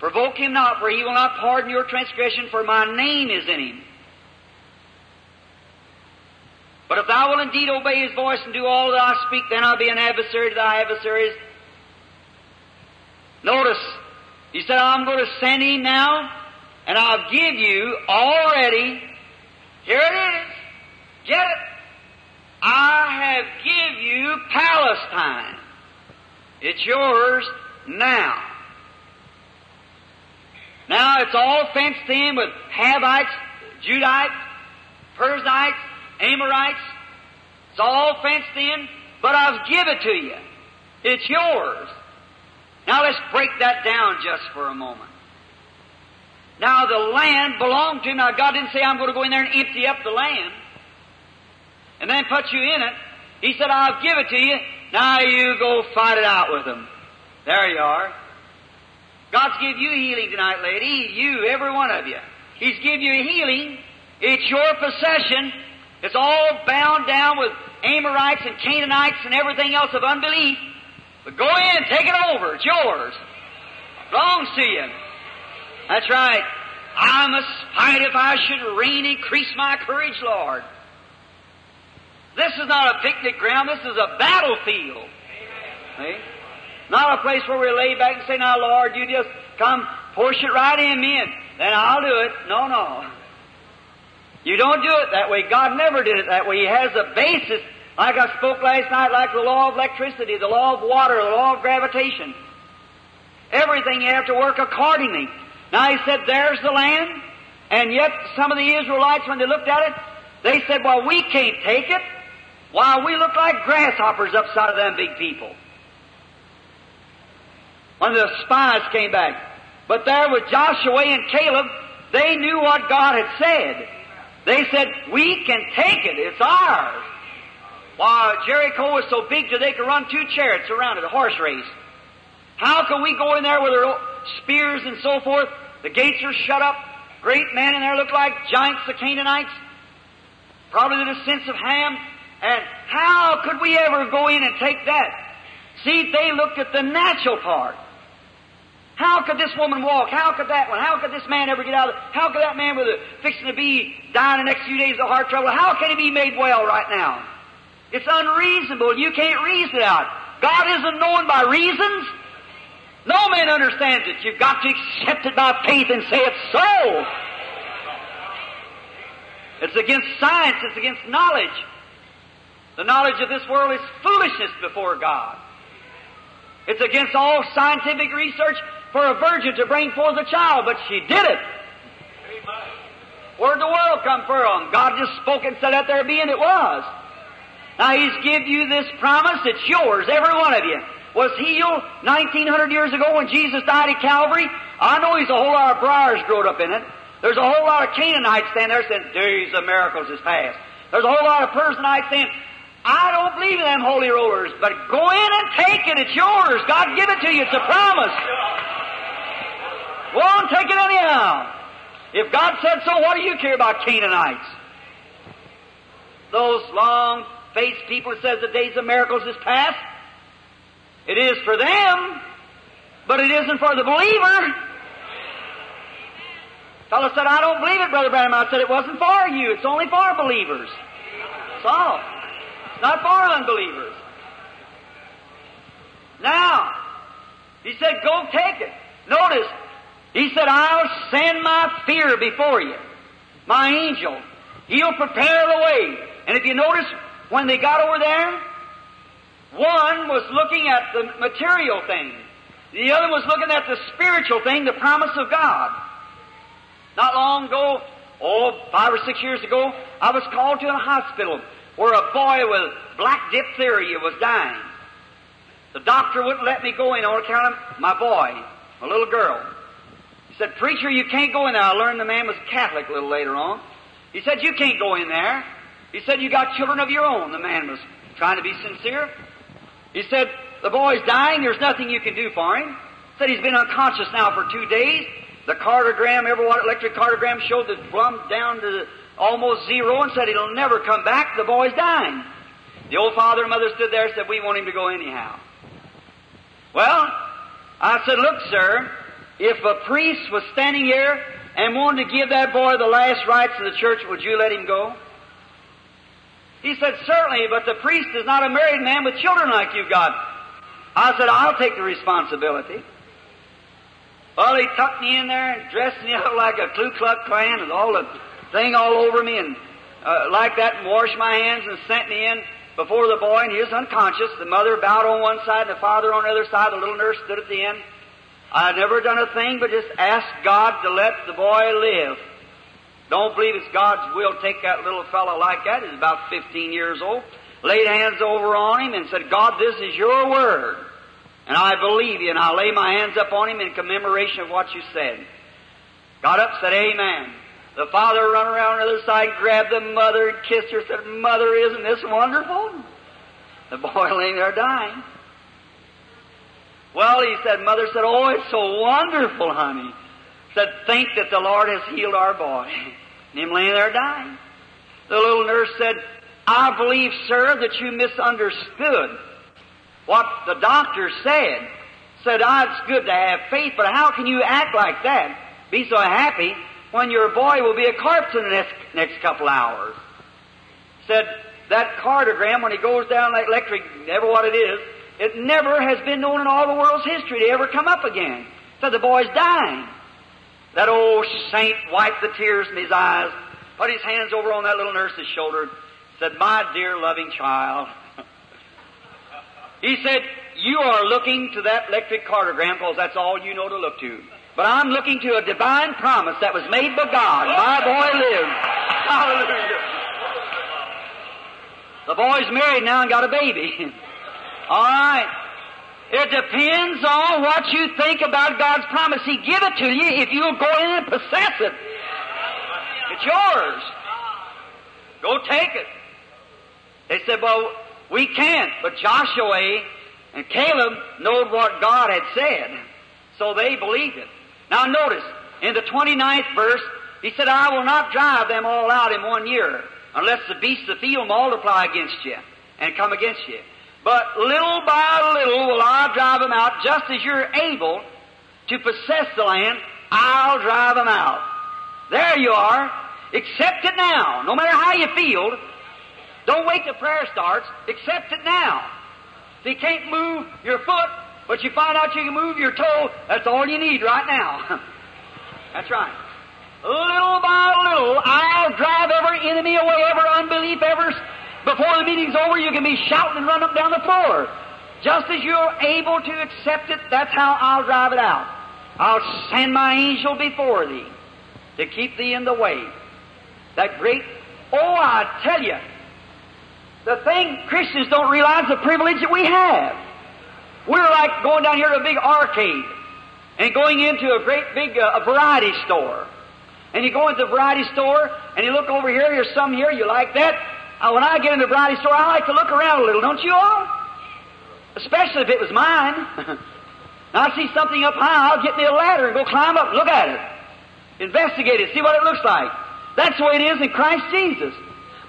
Provoke him not, for he will not pardon your transgression, for my name is in him. But if thou wilt indeed obey his voice and do all that I speak, then I'll be an adversary to thy adversaries. Notice, he said, I'm going to send him now and I'll give you already, here it is, Get it? I have give you Palestine. It's yours now. Now it's all fenced in with Hivites, Judites, Perizzites, Amorites. It's all fenced in, but I'll give it to you. It's yours. Now let's break that down just for a moment. Now the land belonged to him. Now God didn't say I'm going to go in there and empty up the land and then put you in it. He said, I'll give it to you. Now you go fight it out with them. There you are. God's give you healing tonight, lady. You, every one of you. He's give you healing. It's your possession. It's all bound down with Amorites and Canaanites and everything else of unbelief. But go in, take it over. It's yours. Belongs to you. That's right. I must fight if I should reign, increase my courage, Lord. This is not a picnic ground, this is a battlefield. See? Not a place where we lay back and say, Now, Lord, you just come push it right in me and then I'll do it. No, no. You don't do it that way. God never did it that way. He has a basis, like I spoke last night, like the law of electricity, the law of water, the law of gravitation. Everything you have to work accordingly. Now he said, there's the land. And yet some of the Israelites, when they looked at it, they said, well, we can't take it. Why, we look like grasshoppers upside of them big people. When the spies came back. But there with Joshua and Caleb, they knew what God had said. They said, we can take it. It's ours. Why, Jericho was so big that they could run two chariots around it, a horse race. How can we go in there with our spears and so forth? The gates are shut up. Great men in there look like giants, the Canaanites. Probably the descendants of Ham. And how could we ever go in and take that? See, they looked at the natural part. How could this woman walk? How could that one? How could this man ever get out of it? How could that man with a fixing to be dying the next few days of heart trouble? How can he be made well right now? It's unreasonable. You can't reason it out. God isn't known by reasons. No man understands it. You've got to accept it by faith and say it's so. It's against science. It's against knowledge. The knowledge of this world is foolishness before God. It's against all scientific research for a virgin to bring forth a child, but she did it. Where'd the world come from? God just spoke and said, let there be, and it was. Now He's give you this promise, it's yours, every one of you. Was healed 1900 years ago when Jesus died at Calvary? I know He's a whole lot of briars growed up in it. There's a whole lot of Canaanites standing there saying, days of miracles is past. There's a whole lot of Perizzites saying, I don't believe in them holy rollers, but go in and take it. It's yours. God give it to you. It's a promise. Go on, take it anyhow. If God said so, what do you care about Canaanites? Those long-faced people that says the days of miracles is past. It is for them, but it isn't for the believer. Fellow said, I don't believe it, Brother Branham. I said, it wasn't for you. It's only for believers. That's all. Not for unbelievers. Now, he said, go take it. Notice, he said, I'll send my fear before you. My angel. He'll prepare the way. And if you notice, when they got over there, one was looking at the material thing. The other was looking at the spiritual thing, the promise of God. Not long ago, oh, five or six years ago, I was called to a hospital where a boy with black diphtheria was dying. The doctor wouldn't let me go in on account of my boy, a little girl. He said, Preacher, you can't go in there. I learned the man was Catholic a little later on. He said, You can't go in there. He said, You got children of your own. The man was trying to be sincere. He said, The boy's dying. There's nothing you can do for him. He said, He's been unconscious now for two days. The cardiogram, every electric cardiogram showed the plumb down to almost zero and said he'll never come back. The boy's dying. The old father and mother stood there and said, We want him to go anyhow. Well, I said, Look, sir, if a priest was standing here and wanted to give that boy the last rites of the church, would you let him go? He said, Certainly, but the priest is not a married man with children like you've got. I said, I'll take the responsibility. Well, he tucked me in there and dressed me up like a Ku Klux Klan and all the thing all over me and uh, like that and washed my hands and sent me in before the boy, and he was unconscious. The mother bowed on one side, and the father on the other side. The little nurse stood at the end. I had never done a thing but just ask God to let the boy live. Don't believe it's God's will take that little fellow like that. He's about 15 years old. Laid hands over on him and said, God, this is your word. And I believe you, and I lay my hands up on him in commemoration of what you said. Got up, said, Amen. The father run around the other side, grabbed the mother and kissed her, said, Mother, isn't this wonderful? The boy laying there dying. Well, he said, Mother said, Oh, it's so wonderful, honey. Said, Think that the Lord has healed our boy. And him laying there dying. The little nurse said, I believe, sir, that you misunderstood what the doctor said. Said, ah, it's good to have faith, but how can you act like that? Be so happy when your boy will be a corpse in the next, next couple hours. Said, that cardiogram, when he goes down like electric, never what it is, it never has been known in all the world's history to ever come up again. Said the boy's dying. That old saint wiped the tears from his eyes, put his hands over on that little nurse's shoulder, said, My dear loving child. he said, You are looking to that electric cardiogram because that's all you know to look to. But I'm looking to a divine promise that was made by God. My boy lives. Hallelujah. The boy's married now and got a baby. All right. It depends on what you think about God's promise. He give it to you if you'll go in and possess it. It's yours. Go take it. They said, well, we can't. But Joshua and Caleb knowed what God had said. So they believed it. Now notice, in the 29th verse, he said, I will not drive them all out in one year unless the beasts of the field multiply against you and come against you. But little by little will I drive them out, just as you're able to possess the land, I'll drive them out. There you are. Accept it now. No matter how you feel, don't wait till prayer starts. Accept it now. If you can't move your foot, but you find out you can move your toe, that's all you need right now. that's right. Little by little, I'll drive every enemy away, every unbelief, every before the meeting's over, you can be shouting and run up down the floor. Just as you're able to accept it, that's how I'll drive it out. I'll send my angel before thee to keep thee in the way. That great, oh, I tell you, the thing Christians don't realize the privilege that we have. We're like going down here to a big arcade and going into a great big uh, a variety store. And you go into the variety store and you look over here, there's some here, you like that, uh, when I get in the variety store, I like to look around a little, don't you all? Especially if it was mine. now I see something up high, I'll get me a ladder and go climb up, look at it. Investigate it, see what it looks like. That's the way it is in Christ Jesus.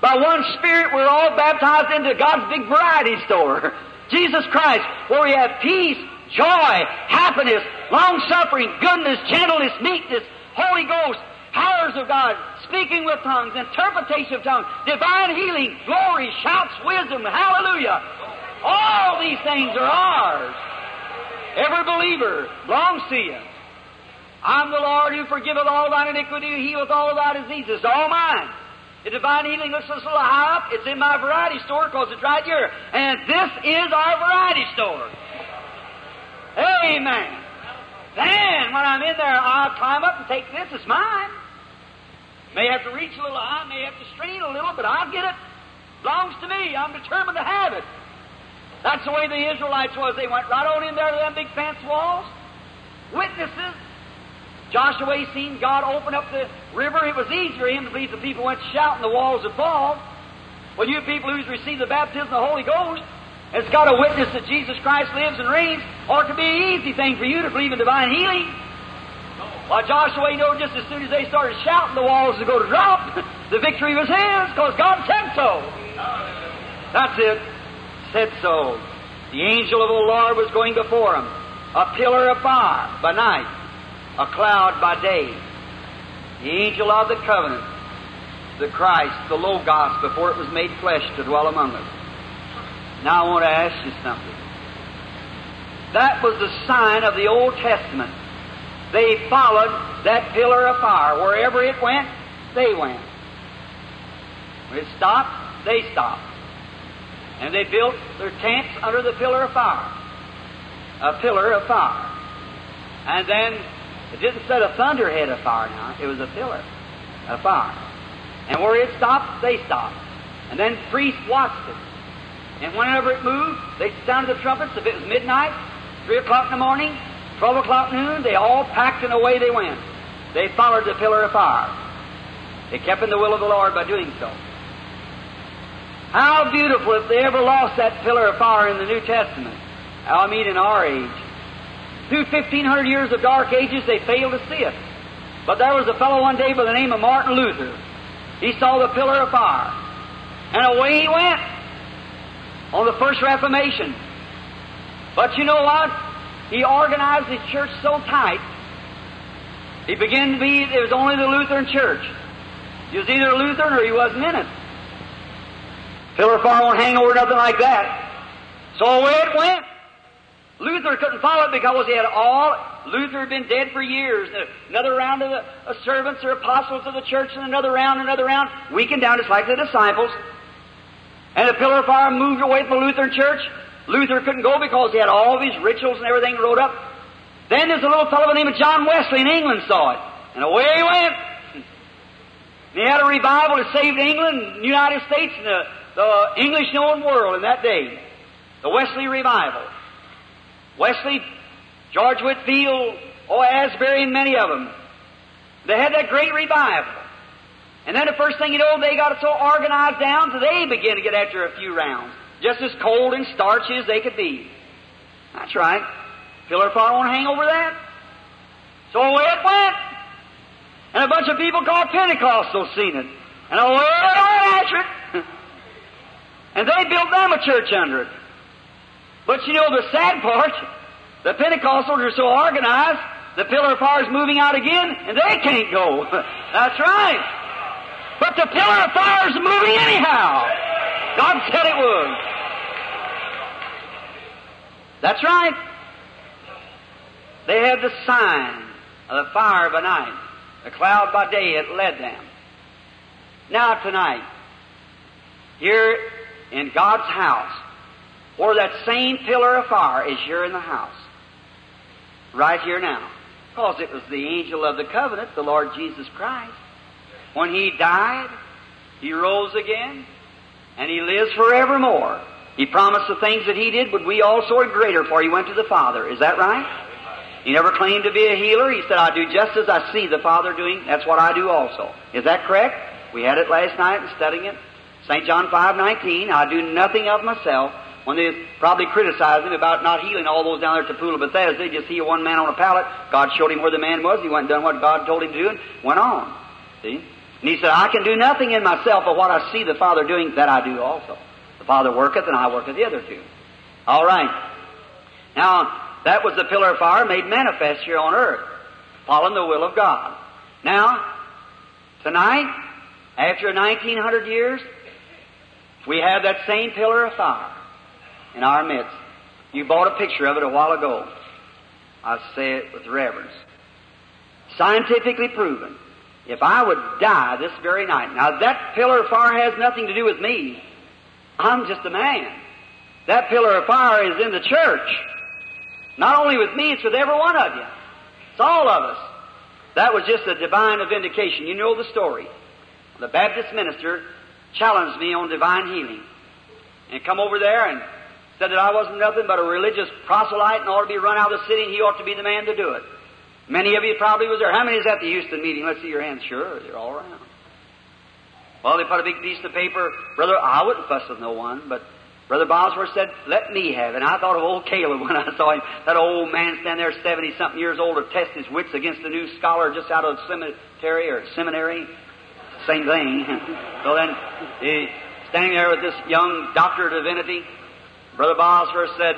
By one Spirit, we're all baptized into God's big variety store. Jesus Christ, where we have peace, joy, happiness, long suffering, goodness, gentleness, meekness, Holy Ghost, powers of God, speaking with tongues, interpretation of tongues, divine healing, glory, shouts, wisdom, hallelujah. All these things are ours. Every believer belongs to you. I'm the Lord who forgiveth all thine iniquity, who healeth all thy diseases. All mine. The divine healing looks a little high up. It's in my variety store because it's right here. And this is our variety store. Amen. Then, when I'm in there, I'll climb up and take this. It's mine. May have to reach a little high, may have to strain a little, but I'll get it. Belongs to me. I'm determined to have it. That's the way the Israelites was. They went right on in there to them big fence walls. Witnesses. Joshua seen God open up the river. It was easier for him to believe the people went shouting the walls would fall. Well, you people who's received the baptism of the Holy Ghost it's got a witness that Jesus Christ lives and reigns, or it could be an easy thing for you to believe in divine healing. Well, Joshua you know, just as soon as they started shouting, the walls would go to drop. the victory was his because God said so. That's it. Said so. The angel of the Lord was going before him. A pillar of fire by night, a cloud by day. The angel of the covenant, the Christ, the Logos, before it was made flesh to dwell among us. Now I want to ask you something. That was the sign of the Old Testament they followed that pillar of fire. Wherever it went, they went. When it stopped, they stopped. And they built their tents under the pillar of fire. A pillar of fire. And then it didn't set a thunderhead afire now, it was a pillar of fire. And where it stopped, they stopped. And then priests watched it. And whenever it moved, they sounded the trumpets. If it was midnight, 3 o'clock in the morning, 12 o'clock noon, they all packed and away they went. They followed the pillar of fire. They kept in the will of the Lord by doing so. How beautiful if they ever lost that pillar of fire in the New Testament. I mean in our age. Through 1500 years of dark ages, they failed to see it. But there was a fellow one day by the name of Martin Luther. He saw the pillar of fire. And away he went on the first Reformation. But you know what? He organized his church so tight, he began to be, it was only the Lutheran church. He was either a Lutheran or he wasn't in it. Pillar of fire won't hang over nothing like that. So away it went. Luther couldn't follow it because he had all, Luther had been dead for years. Uh, another round of the of servants or apostles of the church and another round, another round, weakened down just like the disciples. And the pillar of fire moved away from the Lutheran church. Luther couldn't go because he had all these rituals and everything wrote up. Then there's a little fellow by the name of John Wesley in England saw it. And away he went. And he had a revival that saved England, the United States, and the, the English known world in that day. The Wesley revival. Wesley, George Whitefield, oh, Asbury, and many of them. They had that great revival. And then the first thing you know, they got it so organized down that they began to get after a few rounds. Just as cold and starchy as they could be. That's right. Pillar fire won't hang over that. So away it went. And a bunch of people called Pentecostals seen it. And away it went after it. and they built them a church under it. But you know the sad part, the Pentecostals are so organized, the pillar of fire is moving out again, and they can't go. That's right. But the pillar of fire is moving anyhow. God said it would. That's right. They had the sign of the fire by night, the cloud by day, it led them. Now tonight, here in God's house, or that same pillar of fire is here in the house. Right here now. Because it was the angel of the covenant, the Lord Jesus Christ. When He died, He rose again, and He lives forevermore. He promised the things that He did would we also are greater, for He went to the Father. Is that right? He never claimed to be a healer. He said, I do just as I see the Father doing, that's what I do also. Is that correct? We had it last night and studying it. St. John 5, 19, I do nothing of myself. When they probably criticized him about not healing all those down there at the pool of Bethesda, they just healed one man on a pallet. God showed him where the man was. He went and done what God told him to do and went on. See? And he said, I can do nothing in myself, but what I see the Father doing, that I do also. The Father worketh, and I worketh the other two. All right. Now, that was the pillar of fire made manifest here on earth, following the will of God. Now, tonight, after 1900 years, we have that same pillar of fire in our midst. You bought a picture of it a while ago. I say it with reverence. Scientifically proven if I would die this very night, now that pillar of fire has nothing to do with me. I'm just a man. That pillar of fire is in the church. Not only with me, it's with every one of you. It's all of us. That was just a divine vindication. You know the story. The Baptist minister challenged me on divine healing. And come over there and said that I wasn't nothing but a religious proselyte and ought to be run out of the city and he ought to be the man to do it. Many of you probably was there. How many is at the Houston meeting? Let's see your hands. Sure, they're all around. Well, they put a big piece of paper. Brother, I wouldn't fuss with no one, but Brother Bosworth said, let me have it. And I thought of old Caleb when I saw him. That old man standing there, 70-something years old, to test his wits against a new scholar just out of cemetery or seminary. Same thing. so then, he standing there with this young doctor of divinity. Brother Bosworth said,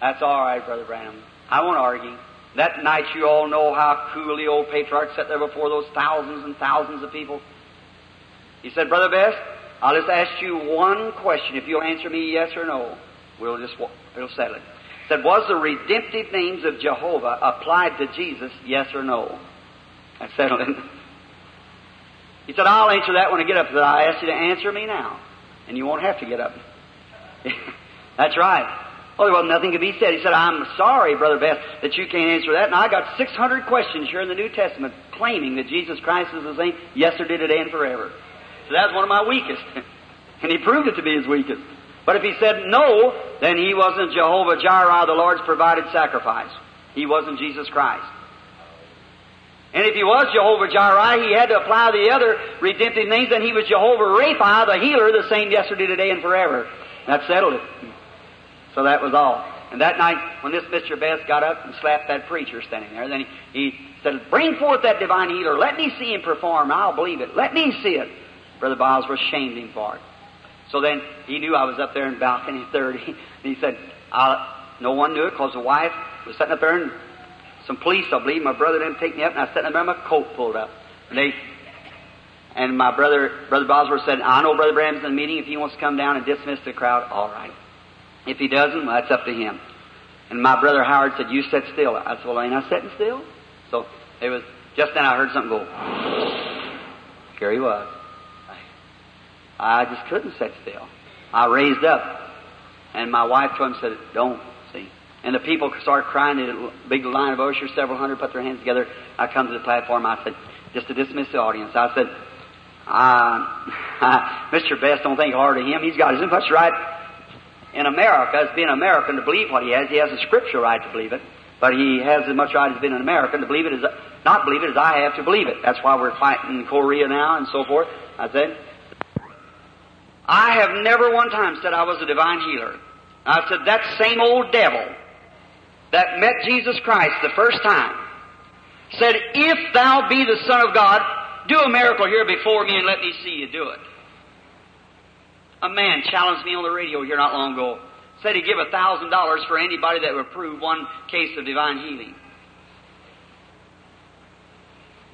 that's all right, Brother Branham. I won't argue. That night you all know how cool the old patriarch sat there before those thousands and thousands of people. He said, Brother Best, I'll just ask you one question. If you'll answer me yes or no, we'll just we'll settle it. He said, was the redemptive names of Jehovah applied to Jesus, yes or no? I settled it. He said, I'll answer that when I get up. He said, I ask you to answer me now. And you won't have to get up. That's right. Well, Oh, well, nothing could be said. He said, I'm sorry, Brother Best, that you can't answer that. And I got 600 questions here in the New Testament claiming that Jesus Christ is the same yesterday, today, and forever. So that's one of my weakest. and he proved it to be his weakest. But if he said no, then he wasn't Jehovah Jireh, the Lord's provided sacrifice. He wasn't Jesus Christ. And if he was Jehovah Jireh, he had to apply the other redemptive names, and he was Jehovah Rapha, the healer, the same yesterday, today, and forever. That settled it. So that was all. And that night, when this Mr. Best got up and slapped that preacher standing there, then he, he said, Bring forth that divine healer. Let me see him perform. I'll believe it. Let me see it. Brother Bosworth shamed him for it. So then he knew I was up there in balcony 30. And he said, No one knew it because the wife was sitting up there and some police, I believe. My brother didn't take me up, and I was sitting up there, and my coat pulled up. And they, and my brother, Brother Bosworth said, I know Brother Branham's in the meeting. If he wants to come down and dismiss the crowd, all right. If he doesn't, well, that's up to him. And my brother Howard said, You sit still. I said, Well, ain't I sitting still? So it was just then I heard something go. Here he was. I just couldn't sit still. I raised up, and my wife told him, said, Don't, see. And the people started crying. The big line of ushers, several hundred, put their hands together. I come to the platform. I said, just to dismiss the audience, I said, uh, Mr. Best, don't think hard of him. He's got as much right in America as being American to believe what he has. He has a scripture right to believe it, but he has as much right as being an American to believe it as not believe it as I have to believe it. That's why we're fighting Korea now and so forth. I said, I have never one time said I was a divine healer. I said that same old devil that met Jesus Christ the first time said, "If thou be the Son of God, do a miracle here before me and let me see you do it." A man challenged me on the radio here not long ago. Said he'd give a thousand dollars for anybody that would prove one case of divine healing.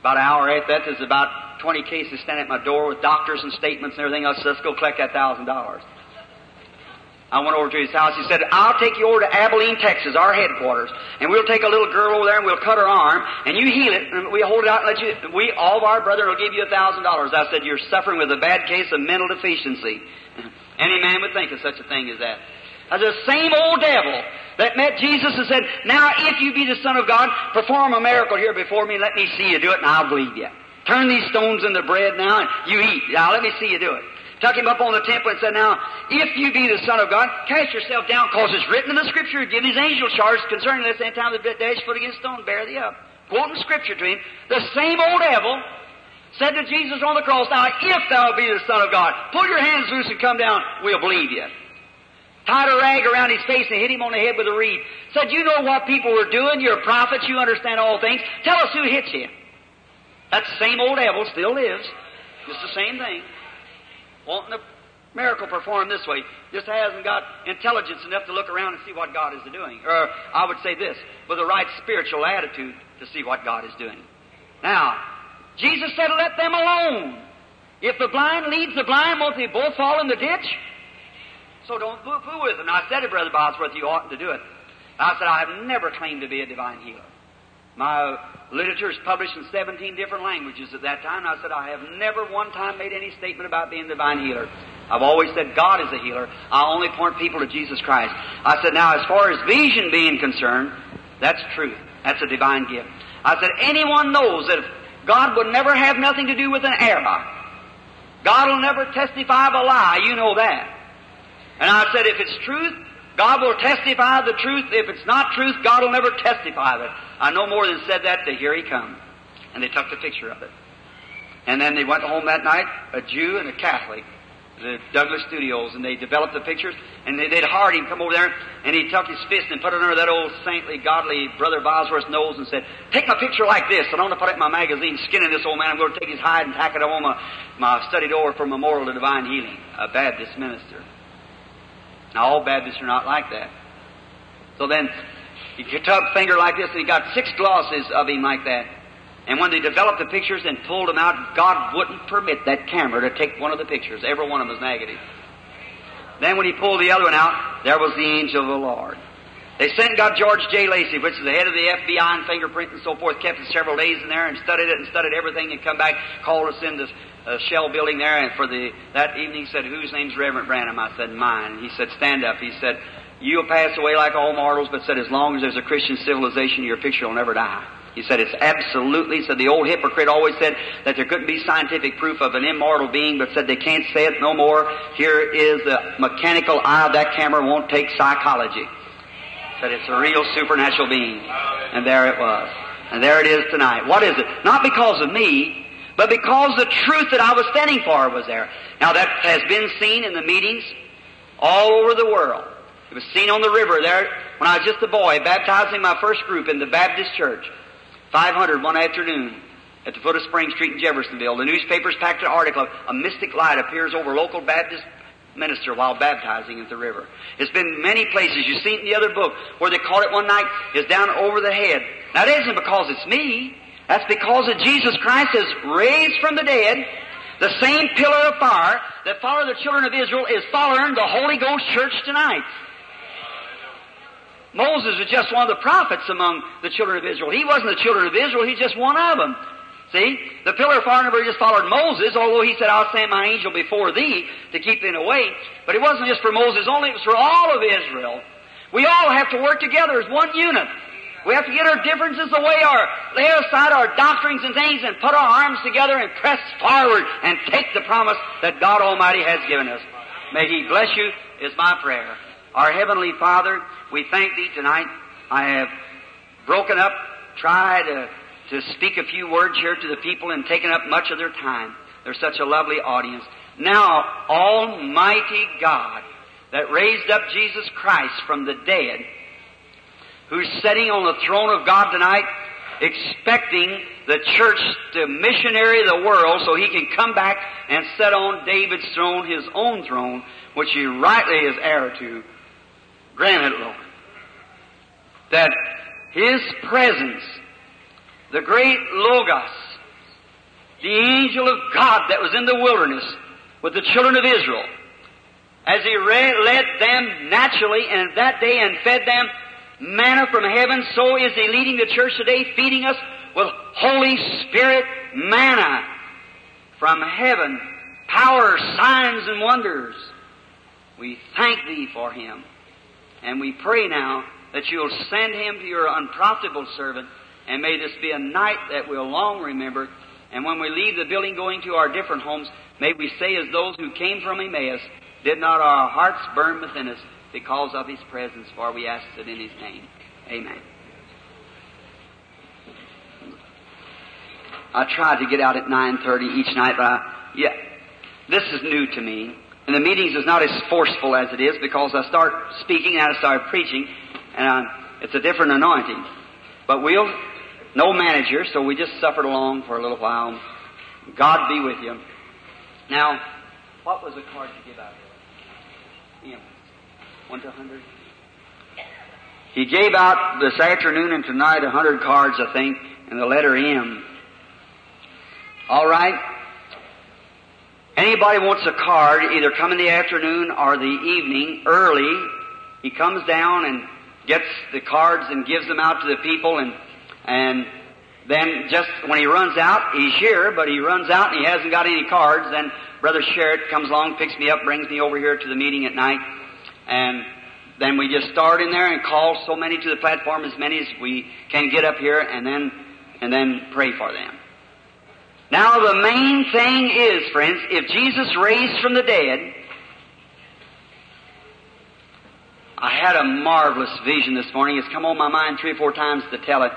About an hour after that, there's about 20 cases standing at my door with doctors and statements and everything else. Let's go collect that thousand dollars. I went over to his house. He said, I'll take you over to Abilene, Texas, our headquarters, and we'll take a little girl over there and we'll cut her arm, and you heal it, and we hold it out and let you, we, all of our brethren will give you a thousand dollars. I said, you're suffering with a bad case of mental deficiency. Any man would think of such a thing as that. As the same old devil that met Jesus and said, Now if you be the Son of God, perform a miracle here before me let me see you do it and I'll believe you. Turn these stones into bread now and you eat. Now let me see you do it. Took him up on the temple and said, Now, if you be the Son of God, cast yourself down, cause it's written in the Scripture, give his angels charge concerning this any time the dash foot against stone, bear thee up. Quoting Scripture to him, the same old devil said to Jesus on the cross, Now, if thou be the Son of God, pull your hands loose and come down, we'll believe you. Tied a rag around his face and hit him on the head with a reed. Said, You know what people were doing? You're prophets, you understand all things. Tell us who hit you. That same old devil still lives. It's the same thing. Wanting a miracle performed this way. Just hasn't got intelligence enough to look around and see what God is doing. Or I would say this, with the right spiritual attitude to see what God is doing. Now, Jesus said, let them alone. If the blind leads the blind, won't they both fall in the ditch? So don't poo-poo with them. I said it, Brother Bosworth, you oughtn't to do it. I said, I have never claimed to be a divine healer. My literature is published in 17 different languages at that time, I said, I have never one time made any statement about being a divine healer. I've always said God is a healer. I only point people to Jesus Christ. I said, now as far as vision being concerned, that's truth. That's a divine gift. I said, anyone knows that God would never have nothing to do with an error. God will never testify of a lie. You know that. And I said, if it's truth, God will testify the truth. If it's not truth, God will never testify of it. I no more than said that to here he come. And they took the picture of it. And then they went home that night, a Jew and a Catholic, the Douglas Studios, and they developed the pictures, and they, would hired him come over there, and he took his fist and put it under that old saintly, godly Brother Bosworth's nose and said, take my picture like this, and I'm going to put it in my magazine, skinning this old man, I'm going to take his hide and tack it on my, my study door for Memorial to Divine Healing, a Baptist minister. Now, all Baptists are not like that. So then, he took a finger like this, and he got six glosses of him like that. And when they developed the pictures and pulled them out, God wouldn't permit that camera to take one of the pictures. Every one of them was negative. Then when he pulled the other one out, there was the angel of the Lord. They sent got George J. Lacey, which is the head of the FBI and fingerprint and so forth, kept it several days in there and studied it and studied everything and come back, called us in this uh, shell building there and for the, that evening he said, whose name's Reverend Branham? I said, mine. He said, stand up. He said, you'll pass away like all mortals, but said, as long as there's a Christian civilization, your picture will never die. He said it's absolutely, said the old hypocrite always said that there couldn't be scientific proof of an immortal being, but said they can't say it no more. Here is the mechanical eye of that camera won't take psychology. Said it's a real supernatural being. And there it was. And there it is tonight. What is it? Not because of me, but because the truth that I was standing for was there. Now that has been seen in the meetings all over the world. It was seen on the river there when I was just a boy, baptizing my first group in the Baptist church. 500 one afternoon at the foot of Spring Street in Jeffersonville. The newspapers packed an article. A mystic light appears over local Baptist minister while baptizing at the river. It's been many places. You've seen it in the other book where they caught it one night is down over the head. Now it isn't because it's me. That's because that Jesus Christ is raised from the dead. The same pillar of fire that followed the children of Israel is following the Holy Ghost Church tonight. Moses was just one of the prophets among the children of Israel. He wasn't the children of Israel, he's just one of them. See? The pillar of fire never just followed Moses, although he said, I'll send my angel before thee to keep thee away. But it wasn't just for Moses only, it was for all of Israel. We all have to work together as one unit. We have to get our differences away, our lay aside our doctrines and things, and put our arms together and press forward and take the promise that God Almighty has given us. May He bless you, is my prayer. Our Heavenly Father, we thank Thee tonight. I have broken up, tried to, to speak a few words here to the people and taken up much of their time. They're such a lovely audience. Now, Almighty God, that raised up Jesus Christ from the dead, who's sitting on the throne of God tonight, expecting the church to missionary the world so he can come back and sit on David's throne, his own throne, which he rightly is heir to. Grant it, Lord. That his presence, the great Logos, the angel of God that was in the wilderness with the children of Israel, as he led them naturally in that day and fed them manna from heaven, so is He leading the church today, feeding us with Holy Spirit manna from heaven, power, signs, and wonders. We thank Thee for Him. And we pray now that you'll send Him to your unprofitable servant, and may this be a night that we'll long remember. And when we leave the building going to our different homes, may we say as those who came from Emmaus, did not our hearts burn within us because of His presence, for we ask it in His name. Amen. I tried to get out at 9.30 each night, but I, yeah, this is new to me. And the meetings is not as forceful as it is because I start speaking and I start preaching, and I, it's a different anointing. But we'll, no manager, so we just suffered along for a little while. God be with you. Now, what was the card you give out here? Yeah. One to a hundred? He gave out this afternoon and tonight a hundred cards, I think, and the letter M. All right? Anybody wants a card, either come in the afternoon or the evening early. He comes down and gets the cards and gives them out to the people and, and then just when he runs out, he's here, but he runs out and he hasn't got any cards, then Brother Sherritt comes along, picks me up, brings me over here to the meeting at night, and then we just start in there and call so many to the platform, as many as we can get up here, and then, and then pray for them. Now the main thing is, friends, if Jesus raised from the dead, I had a marvelous vision this morning. It's come on my mind three or four times to tell it.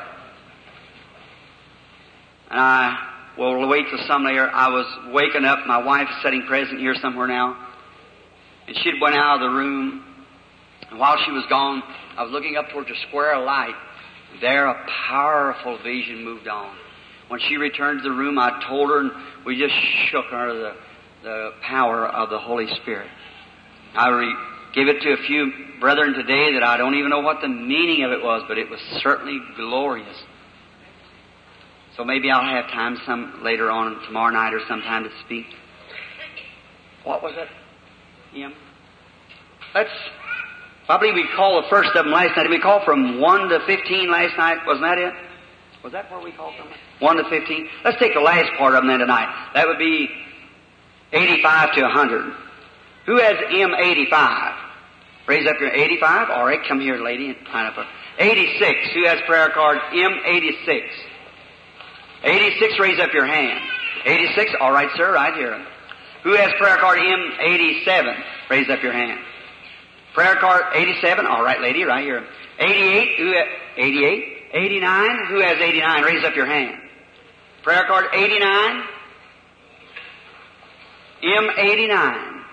And I will wait till some later. I was waking up. My wife is sitting present here somewhere now. And she'd went out of the room. And while she was gone, I was looking up towards a square of light. There a powerful vision moved on. When she returned to the room, I told her, and we just shook her the, the power of the Holy Spirit. I re- gave it to a few brethren today that I don't even know what the meaning of it was, but it was certainly glorious. So maybe I'll have time some later on tomorrow night or sometime to speak. What was it? Ian? Let's I believe we called the first of them last night. Did we call from 1 to 15 last night? Wasn't that it? Was that where we called from? 1 to 15? Let's take the last part of them then tonight. That would be 85 to 100. Who has M85? Raise up your 85. All right, come here, lady, and line up. 86. Who has prayer card M86? 86, raise up your hand. 86, all right, sir, right here. Who has prayer card M87? Raise up your hand. Prayer card 87, all right, lady, right here. 88, who ha- 88? 89, who has 89? Raise up your hand. Prayer card 89, M89.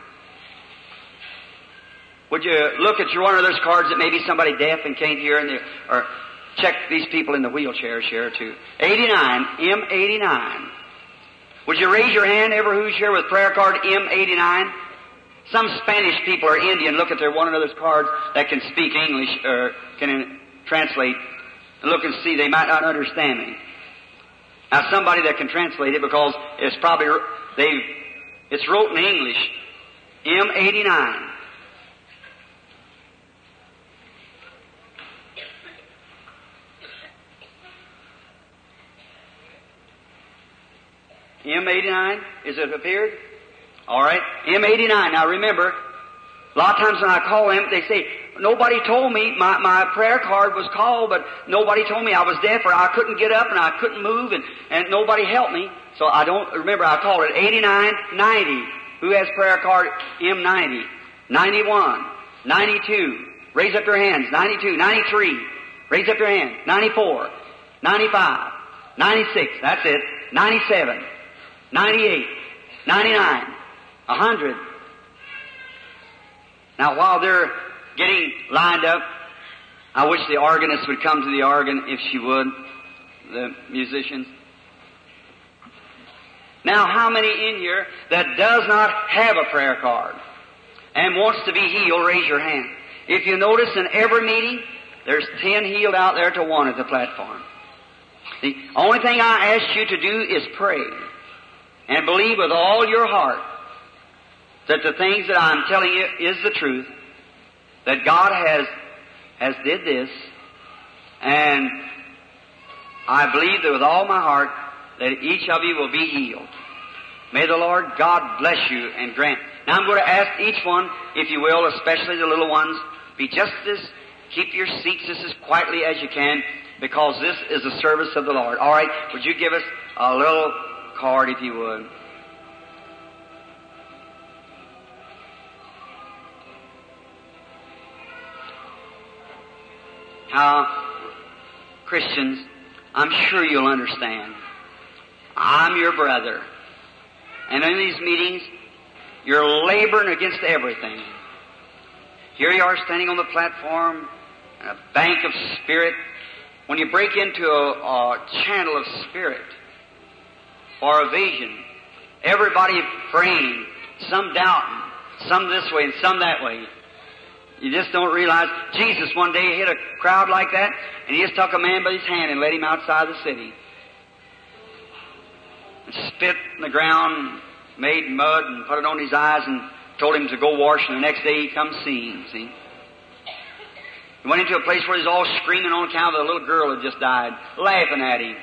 Would you look at your one of those cards that maybe somebody deaf and can't hear, and they, or check these people in the wheelchairs here too. 89, M89. Would you raise your hand, ever who's here with prayer card M89? Some Spanish people or Indian look at their one another's cards that can speak English or can translate and look and see they might not understand me. Now somebody that can translate it because it's probably they it's wrote in English. M89. M89, is it appeared? All right. M89. Now remember, a lot of times when I call them, they say, nobody told me, my, my prayer card was called, but nobody told me I was deaf or I couldn't get up and I couldn't move and, and nobody helped me. So I don't remember, I called it 89, 90. Who has prayer card M90? 91, 92. Raise up your hands. 92, 93. Raise up your hands. 94, 95, 96. That's it. 97, 98, 99, 100. Now, while they're getting lined up, I wish the organist would come to the organ if she would, the musicians. Now, how many in here that does not have a prayer card and wants to be healed, raise your hand. If you notice in every meeting, there's ten healed out there to one at the platform. The only thing I ask you to do is pray and believe with all your heart that the things that I'm telling you is the truth, that God has, has did this, and I believe that with all my heart that each of you will be healed. May the Lord God bless you and grant. Now I'm going to ask each one, if you will, especially the little ones, be just as, keep your seats just as quietly as you can, because this is the service of the Lord. All right, would you give us a little card if you would? How Christians, I'm sure you'll understand. I'm your brother. And in these meetings, you're laboring against everything. Here you are standing on the platform, in a bank of spirit. When you break into a, a channel of spirit or a vision, everybody praying, some doubting, some this way and some that way. You just don't realize. Jesus one day hit a crowd like that, and he just took a man by his hand and led him outside the city. And spit in the ground, made mud, and put it on his eyes, and told him to go wash, and the next day he come seeing, see. He went into a place where he was all screaming on account of the little girl had just died, laughing at him,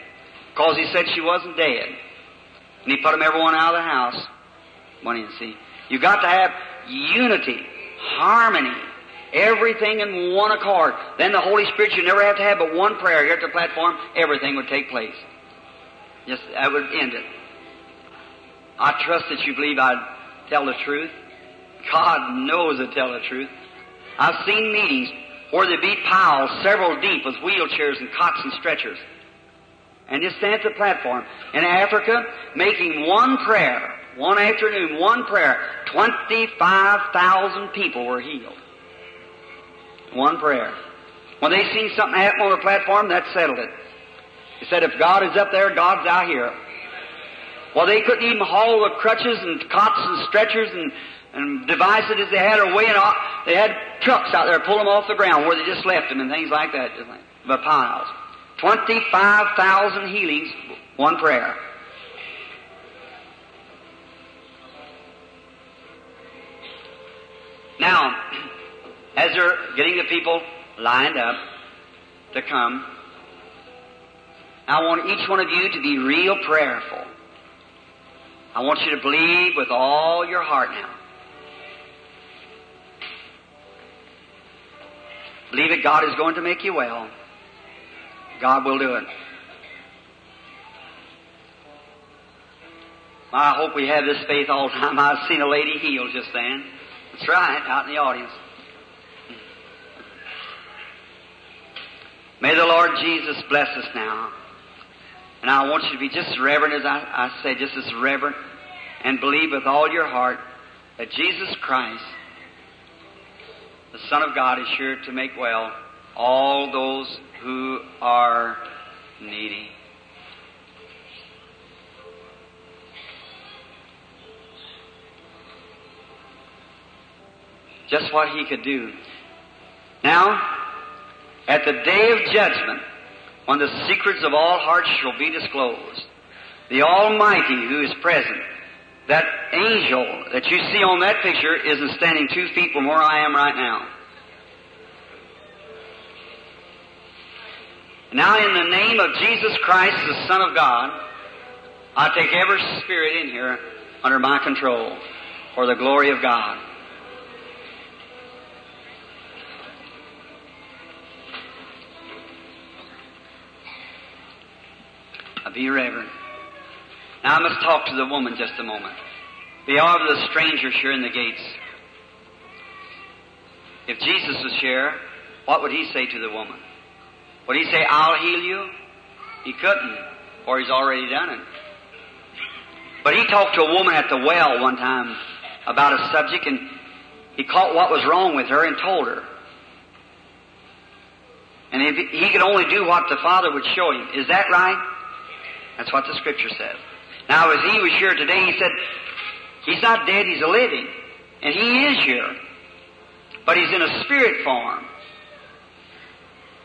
because he said she wasn't dead. And he put them everyone out of the house. One you see. You've got to have unity, harmony, everything in one accord. Then the Holy Spirit, you never have to have but one prayer here at the platform, everything would take place. Yes, that would end it. I trust that you believe I'd tell the truth. God knows I tell the truth. I've seen meetings where there be piles several deep with wheelchairs and cots and stretchers. And just stand at the platform. In Africa, making one prayer, one afternoon, one prayer, 25,000 people were healed. One prayer. When they seen something happen on the platform, that settled it. He said, if God is up there, God's out here. Well, they couldn't even haul the crutches and cots and stretchers and, and devices as they had away, and all. they had trucks out there pull them off the ground where they just left them and things like that, just like the piles. Twenty-five thousand healings, one prayer. Now, as they're getting the people lined up to come, I want each one of you to be real prayerful. I want you to believe with all your heart now. Believe that God is going to make you well. God will do it. I hope we have this faith all the time. I've seen a lady healed just then. That's right, out in the audience. May the Lord Jesus bless us now. And I want you to be just as reverent as I, I say, just as reverent, and believe with all your heart that Jesus Christ, the Son of God, is sure to make well all those who are needy. Just what he could do. Now, at the day of judgment, when the secrets of all hearts shall be disclosed, the Almighty who is present, that angel that you see on that picture isn't standing two feet from where I am right now. Now, in the name of Jesus Christ, the Son of God, I take every spirit in here under my control for the glory of God. Be reverent. Now I must talk to the woman just a moment. Be of the strangers here in the gates. If Jesus was here, what would he say to the woman? Would he say, I'll heal you? He couldn't, for he's already done it. But he talked to a woman at the well one time about a subject and he caught what was wrong with her and told her. And if he could only do what the Father would show him. Is that right? That's what the Scripture says. Now, as he was here today, he said, He's not dead, He's a living. And He is here. But He's in a spirit form.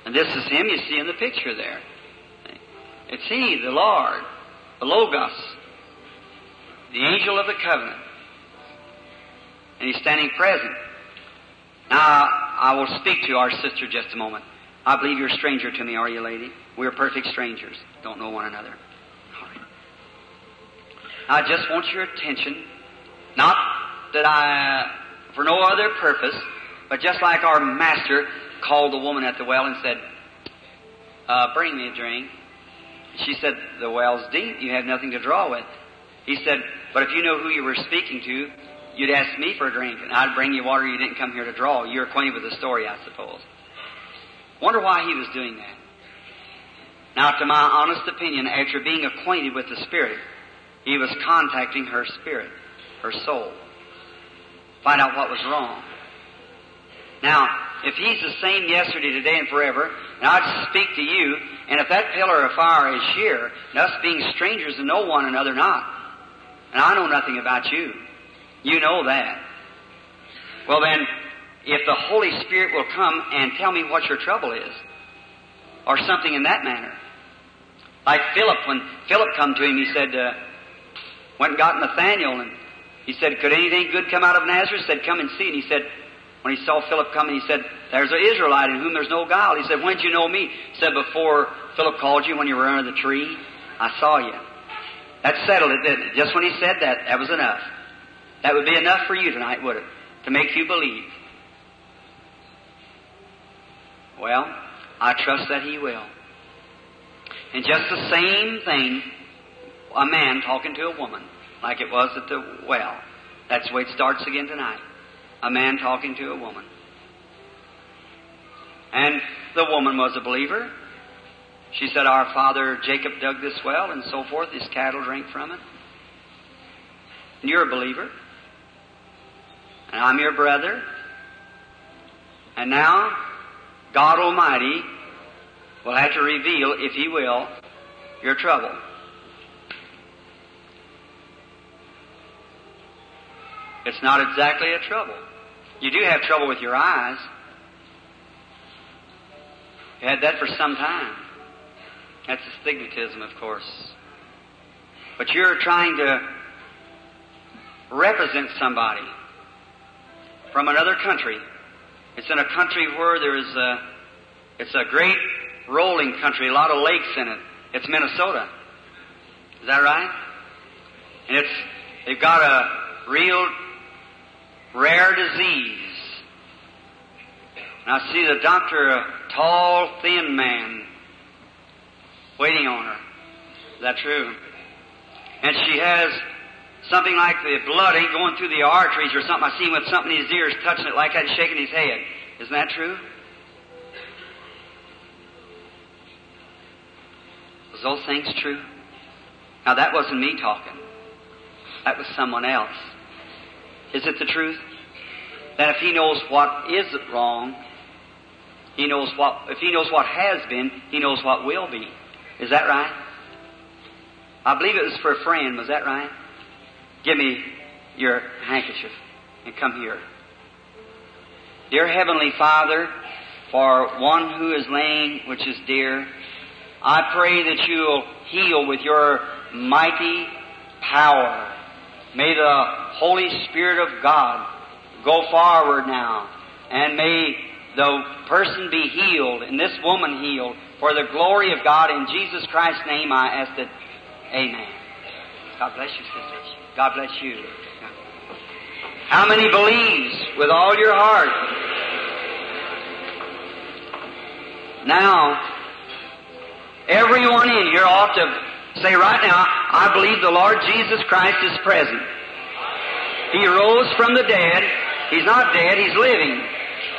And this is Him you see in the picture there. It's He, the Lord, the Logos, the angel of the covenant. And He's standing present. Now, I will speak to our sister just a moment. I believe you're a stranger to me, are you, lady? We're perfect strangers. Don't know one another. I just want your attention. Not that I, for no other purpose, but just like our master called the woman at the well and said, uh, bring me a drink. She said, the well's deep. You have nothing to draw with. He said, but if you know who you were speaking to, you'd ask me for a drink, and I'd bring you water you didn't come here to draw. You're acquainted with the story, I suppose. Wonder why he was doing that. Now, to my honest opinion, after being acquainted with the Spirit, he was contacting her spirit, her soul. Find out what was wrong. Now, if he's the same yesterday, today, and forever, and I speak to you, and if that pillar of fire is here, and us being strangers and know one another not, and I know nothing about you, you know that. Well then, if the Holy Spirit will come and tell me what your trouble is, or something in that manner, like Philip, when Philip come to him, he said, uh, Went and got Nathaniel and he said, Could anything good come out of Nazareth? He said, Come and see. And he said, when he saw Philip coming, he said, There's an Israelite in whom there's no guile. He said, When'd you know me? He said, Before Philip called you when you were under the tree, I saw you. That settled it, didn't it? Just when he said that, that was enough. That would be enough for you tonight, would it? To make you believe. Well, I trust that he will. And just the same thing a man talking to a woman, like it was at the well. That's the way it starts again tonight. A man talking to a woman. And the woman was a believer. She said, Our father Jacob dug this well and so forth, his cattle drank from it. And you're a believer. And I'm your brother. And now, God Almighty will have to reveal, if He will, your trouble. It's not exactly a trouble. You do have trouble with your eyes. You had that for some time. That's astigmatism, of course. But you're trying to represent somebody from another country It's in a country where there's a, it's a great rolling country, a lot of lakes in it. It's Minnesota. Is that right? And it's, they've got a real rare disease. And I see the doctor, a tall, thin man, waiting on her. Is that true? And she has something like the blood ain't going through the arteries or something. I see him with something in his ears, touching it like that, shaking his head. Isn't that true? Was those things true? Now that wasn't me talking. That was someone else. Is it the truth? That if he knows what is wrong, he knows what, if he knows what has been, he knows what will be. Is that right? I believe it was for a friend. Was that right? Give me your handkerchief and come here. Dear Heavenly Father, for one who is laying, which is dear, I pray that you'll heal with your mighty power. May the Holy Spirit of God go forward now, and may the person be healed, and this woman healed, for the glory of God. In Jesus Christ's name I ask it. Amen. God bless you, sisters. God bless you. How many believes with all your heart? Now, everyone in here ought to say right now, I believe the Lord Jesus Christ is present. He rose from the dead. He's not dead, He's living.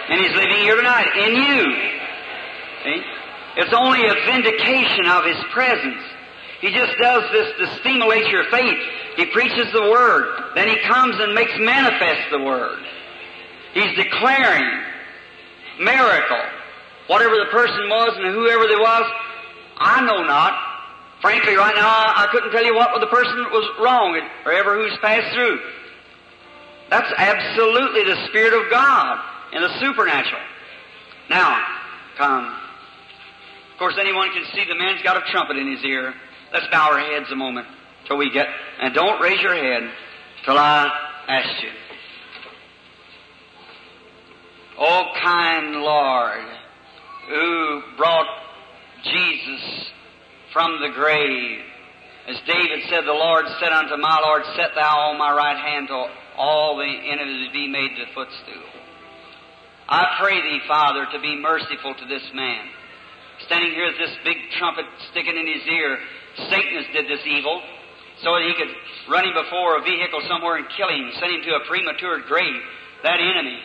And He's living here tonight in you. See? It's only a vindication of His presence. He just does this to stimulate your faith. He preaches the Word. Then He comes and makes manifest the Word. He's declaring miracle. Whatever the person was and whoever they was, I know not. Frankly, right now, I couldn't tell you what the person was wrong or ever who's passed through. That's absolutely the Spirit of God and the supernatural. Now, come. Of course, anyone can see the man's got a trumpet in his ear. Let's bow our heads a moment till we get, and don't raise your head till I ask you. Oh, kind Lord, who brought Jesus from the grave. As David said, the Lord said unto my Lord, Set thou on my right hand till all the enemies be made the footstool. I pray thee, Father, to be merciful to this man. Standing here with this big trumpet sticking in his ear, Satan has did this evil so that he could run him before a vehicle somewhere and kill him, send him to a premature grave. That enemy.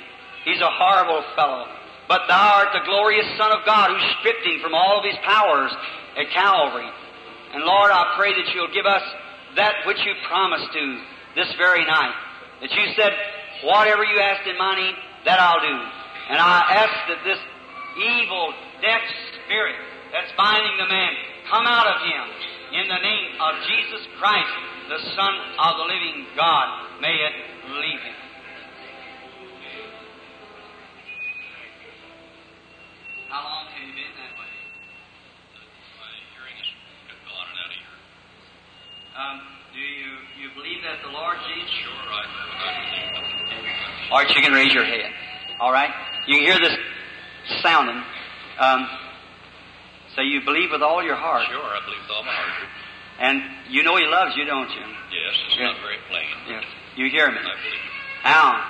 He's a horrible fellow. But thou art the glorious Son of God who stripped him from all of his powers at Calvary. And Lord, I pray that you'll give us that which you promised to this very night. That you said, whatever you asked in my name, that I'll do. And I ask that this evil, deaf spirit that's binding the man come out of him in the name of Jesus Christ, the Son of the living God. May it leave him. How long have you been that way? My hearing has gone and out of here. Um, do you, you believe that the Lord Jesus Sure, I, I believe that. All right, you can raise your head. All right? You can hear this sounding. Um, so you believe with all your heart. Sure, I believe with all my heart. And you know He loves you, don't you? Yes, it's Yeah. not very plain. Yes. You hear me. I believe. Now,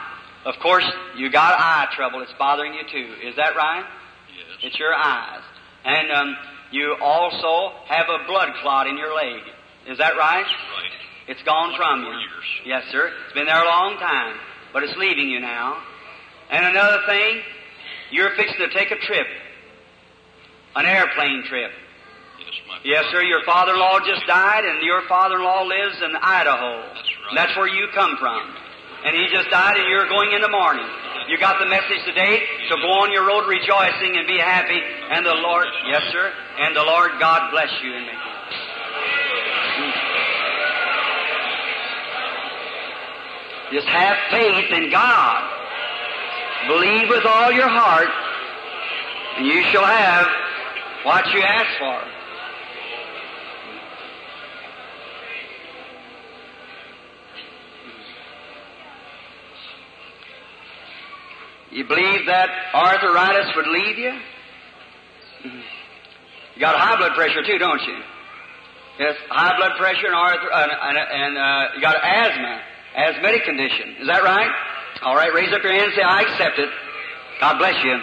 of course, you got eye trouble. It's bothering you too. Is that right? It's your eyes. And um, you also have a blood clot in your leg. Is that right? Right. It's gone from you. Years. Yes, sir. It's been there a long time, but it's leaving you now. And another thing, you're fixing to take a trip, an airplane trip. Yes, my Yes, sir. Your father-in-law just died, and your father-in-law lives in Idaho. That's right. That's where you come from. And he just died, and you're going in the morning. You got the message today, so go on your road rejoicing and be happy. And the Lord, yes, sir. And the Lord God bless you and you. Just have faith in God. Believe with all your heart, and you shall have what you ask for. You believe that arthritis would leave you? You got high blood pressure too, don't you? Yes, high blood pressure and arthur- and, and, uh, you got asthma, asthmatic condition. Is that right? All right, raise up your hand and say, I accept it. God bless you.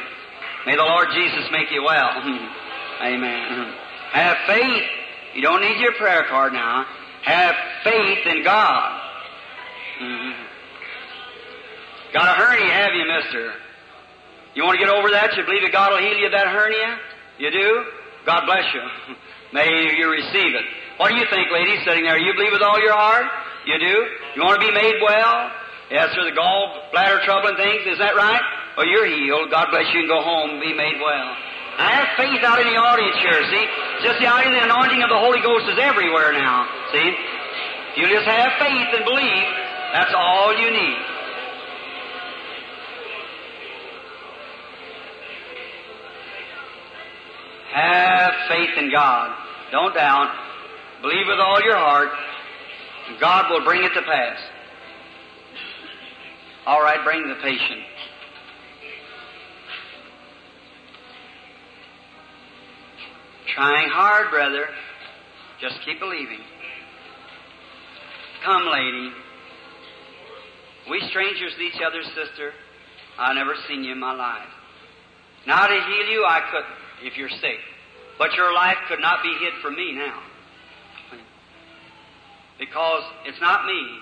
May the Lord Jesus make you well. Amen. Have faith. You don't need your prayer card now. Have faith in God. Mhm. Got a hernia, have you, mister? You want to get over that? You believe that God will heal you of that hernia? You do? God bless you. May you receive it. What do you think, lady, sitting there? You believe with all your heart? You do? You want to be made well? Yes, sir, the gallbladder trouble and things, is that right? Well, you're healed. God bless you and go home and be made well. I have faith out in the audience here, see? Just the idea the anointing of the Holy Ghost is everywhere now, see? If you just have faith and believe, that's all you need. Have faith in God. Don't doubt. Believe with all your heart. God will bring it to pass. All right, bring the patient. Trying hard, brother. Just keep believing. Come, lady. We strangers to each other, sister. I never seen you in my life. Now to heal you, I could, if you're sick. But your life could not be hid from me now. Because it's not me.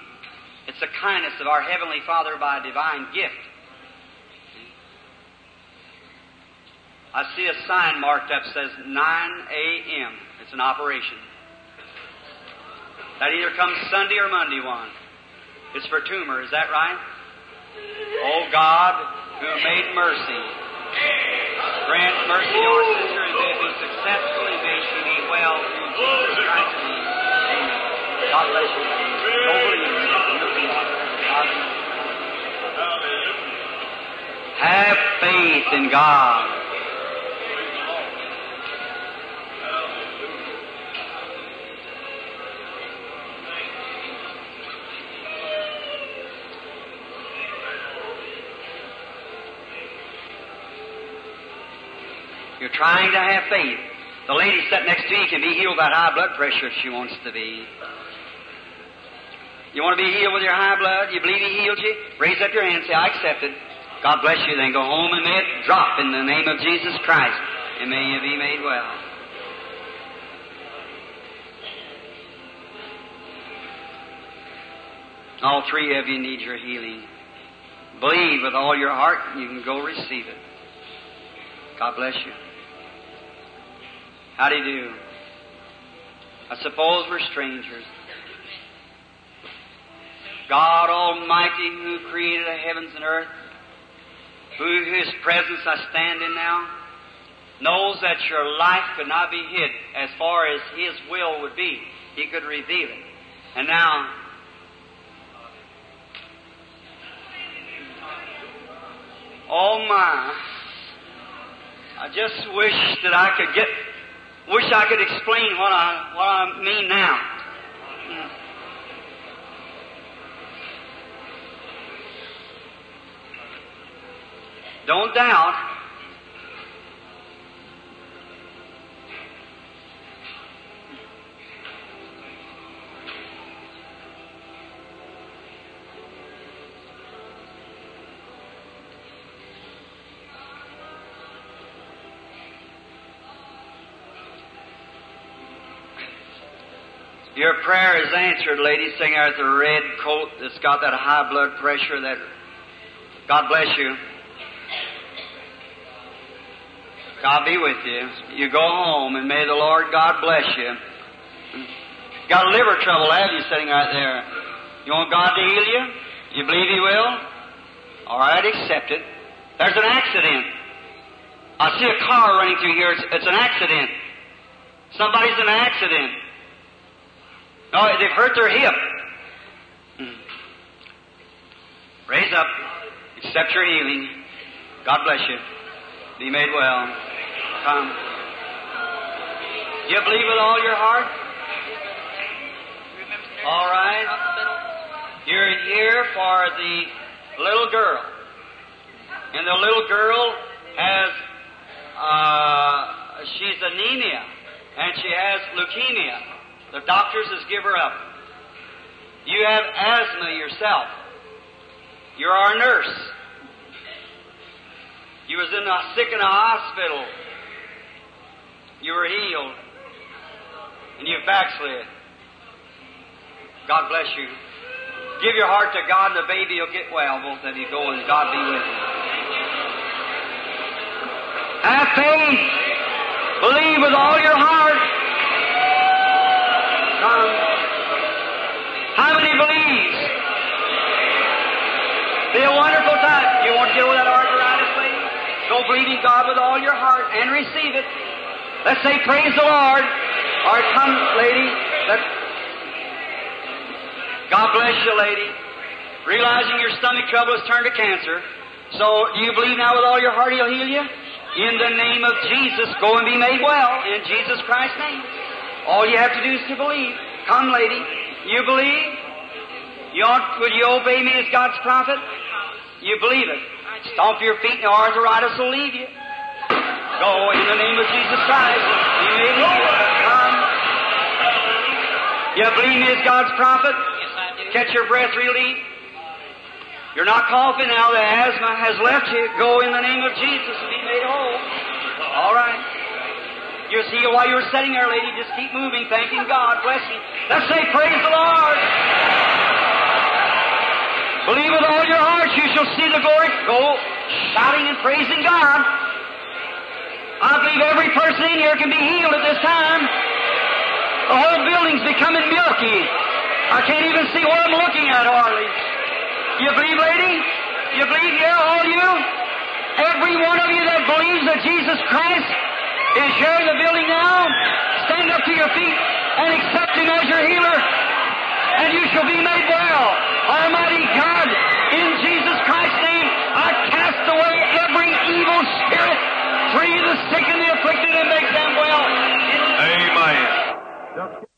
It's the kindness of our Heavenly Father by a divine gift. I see a sign marked up says 9 a.m. It's an operation. That either comes Sunday or Monday one. It's for tumor, is that right? Oh God, who made mercy, grant mercy to our sister and may it be successful and may she be well. God bless you. Have faith in God. Trying to have faith. The lady sitting next to you can be healed by high blood pressure if she wants to be. You want to be healed with your high blood? You believe He healed you? Raise up your hand and say, I accept it. God bless you. Then go home and may it drop in the name of Jesus Christ. And may you be made well. All three of you need your healing. Believe with all your heart, and you can go receive it. God bless you. How do you do? I suppose we're strangers. God Almighty, who created the heavens and earth, who whose presence I stand in now, knows that your life could not be hid as far as His will would be. He could reveal it. And now, oh my, I just wish that I could get, wish I could explain what I, what I mean now. Don't doubt. Prayer is answered, lady, sitting there with the red coat that's got that high blood pressure. That God bless you. God be with you. You go home and may the Lord God bless you. Got a liver trouble, have you, sitting right there? You want God to heal you? You believe He will? All right, accept it. There's an accident. I see a car running through here. It's, it's an accident. Somebody's in an accident. No, they've hurt their hip. Raise up. Accept your healing. God bless you. Be made well. Come. You believe with all your heart? All right. You're here for the little girl. And the little girl has, uh, she's anemia, and she has leukemia. The doctors has give her up. You have asthma yourself. You're our nurse. You was in a, sick in a hospital. You were healed. And you backslid. God bless you. Give your heart to God and the baby will get well. Both of you go and God be with you. Have faith. Believe with all your heart. Come. How many believes? Be a wonderful time. You want to get over that arthritis, lady? Go believing God with all your heart and receive it. Let's say, Praise the Lord. Or come, lady. Let God bless you, lady. Realizing your stomach trouble has turned to cancer. So, do you believe now with all your heart He'll heal you? In the name of Jesus, go and be made well. In Jesus Christ's name. All you have to do is to believe. Come, lady. You believe? You ought, would you obey me as God's prophet? You believe it. Stomp your feet and the arthritis will leave you. Go in the name of Jesus Christ. Be made whole. Come. You believe me as God's prophet? Catch your breath real deep. You're not coughing now. The asthma has left you. Go in the name of Jesus and be made whole. All right. You see, while you're sitting there, lady, just keep moving, thanking God. Bless you. Let's say, Praise the Lord. Believe with all your heart, you shall see the glory. Go shouting and praising God. I believe every person in here can be healed at this time. The whole building's becoming milky. I can't even see what I'm looking at hardly. You believe, lady? You believe, yeah, all you? Every one of you that believes that Jesus Christ is here in the building now, stand up to your feet and accept Him as your healer, and you shall be made well. Almighty God, in Jesus Christ's name, I cast away every evil spirit, free the sick and the afflicted, and make them well. Amen.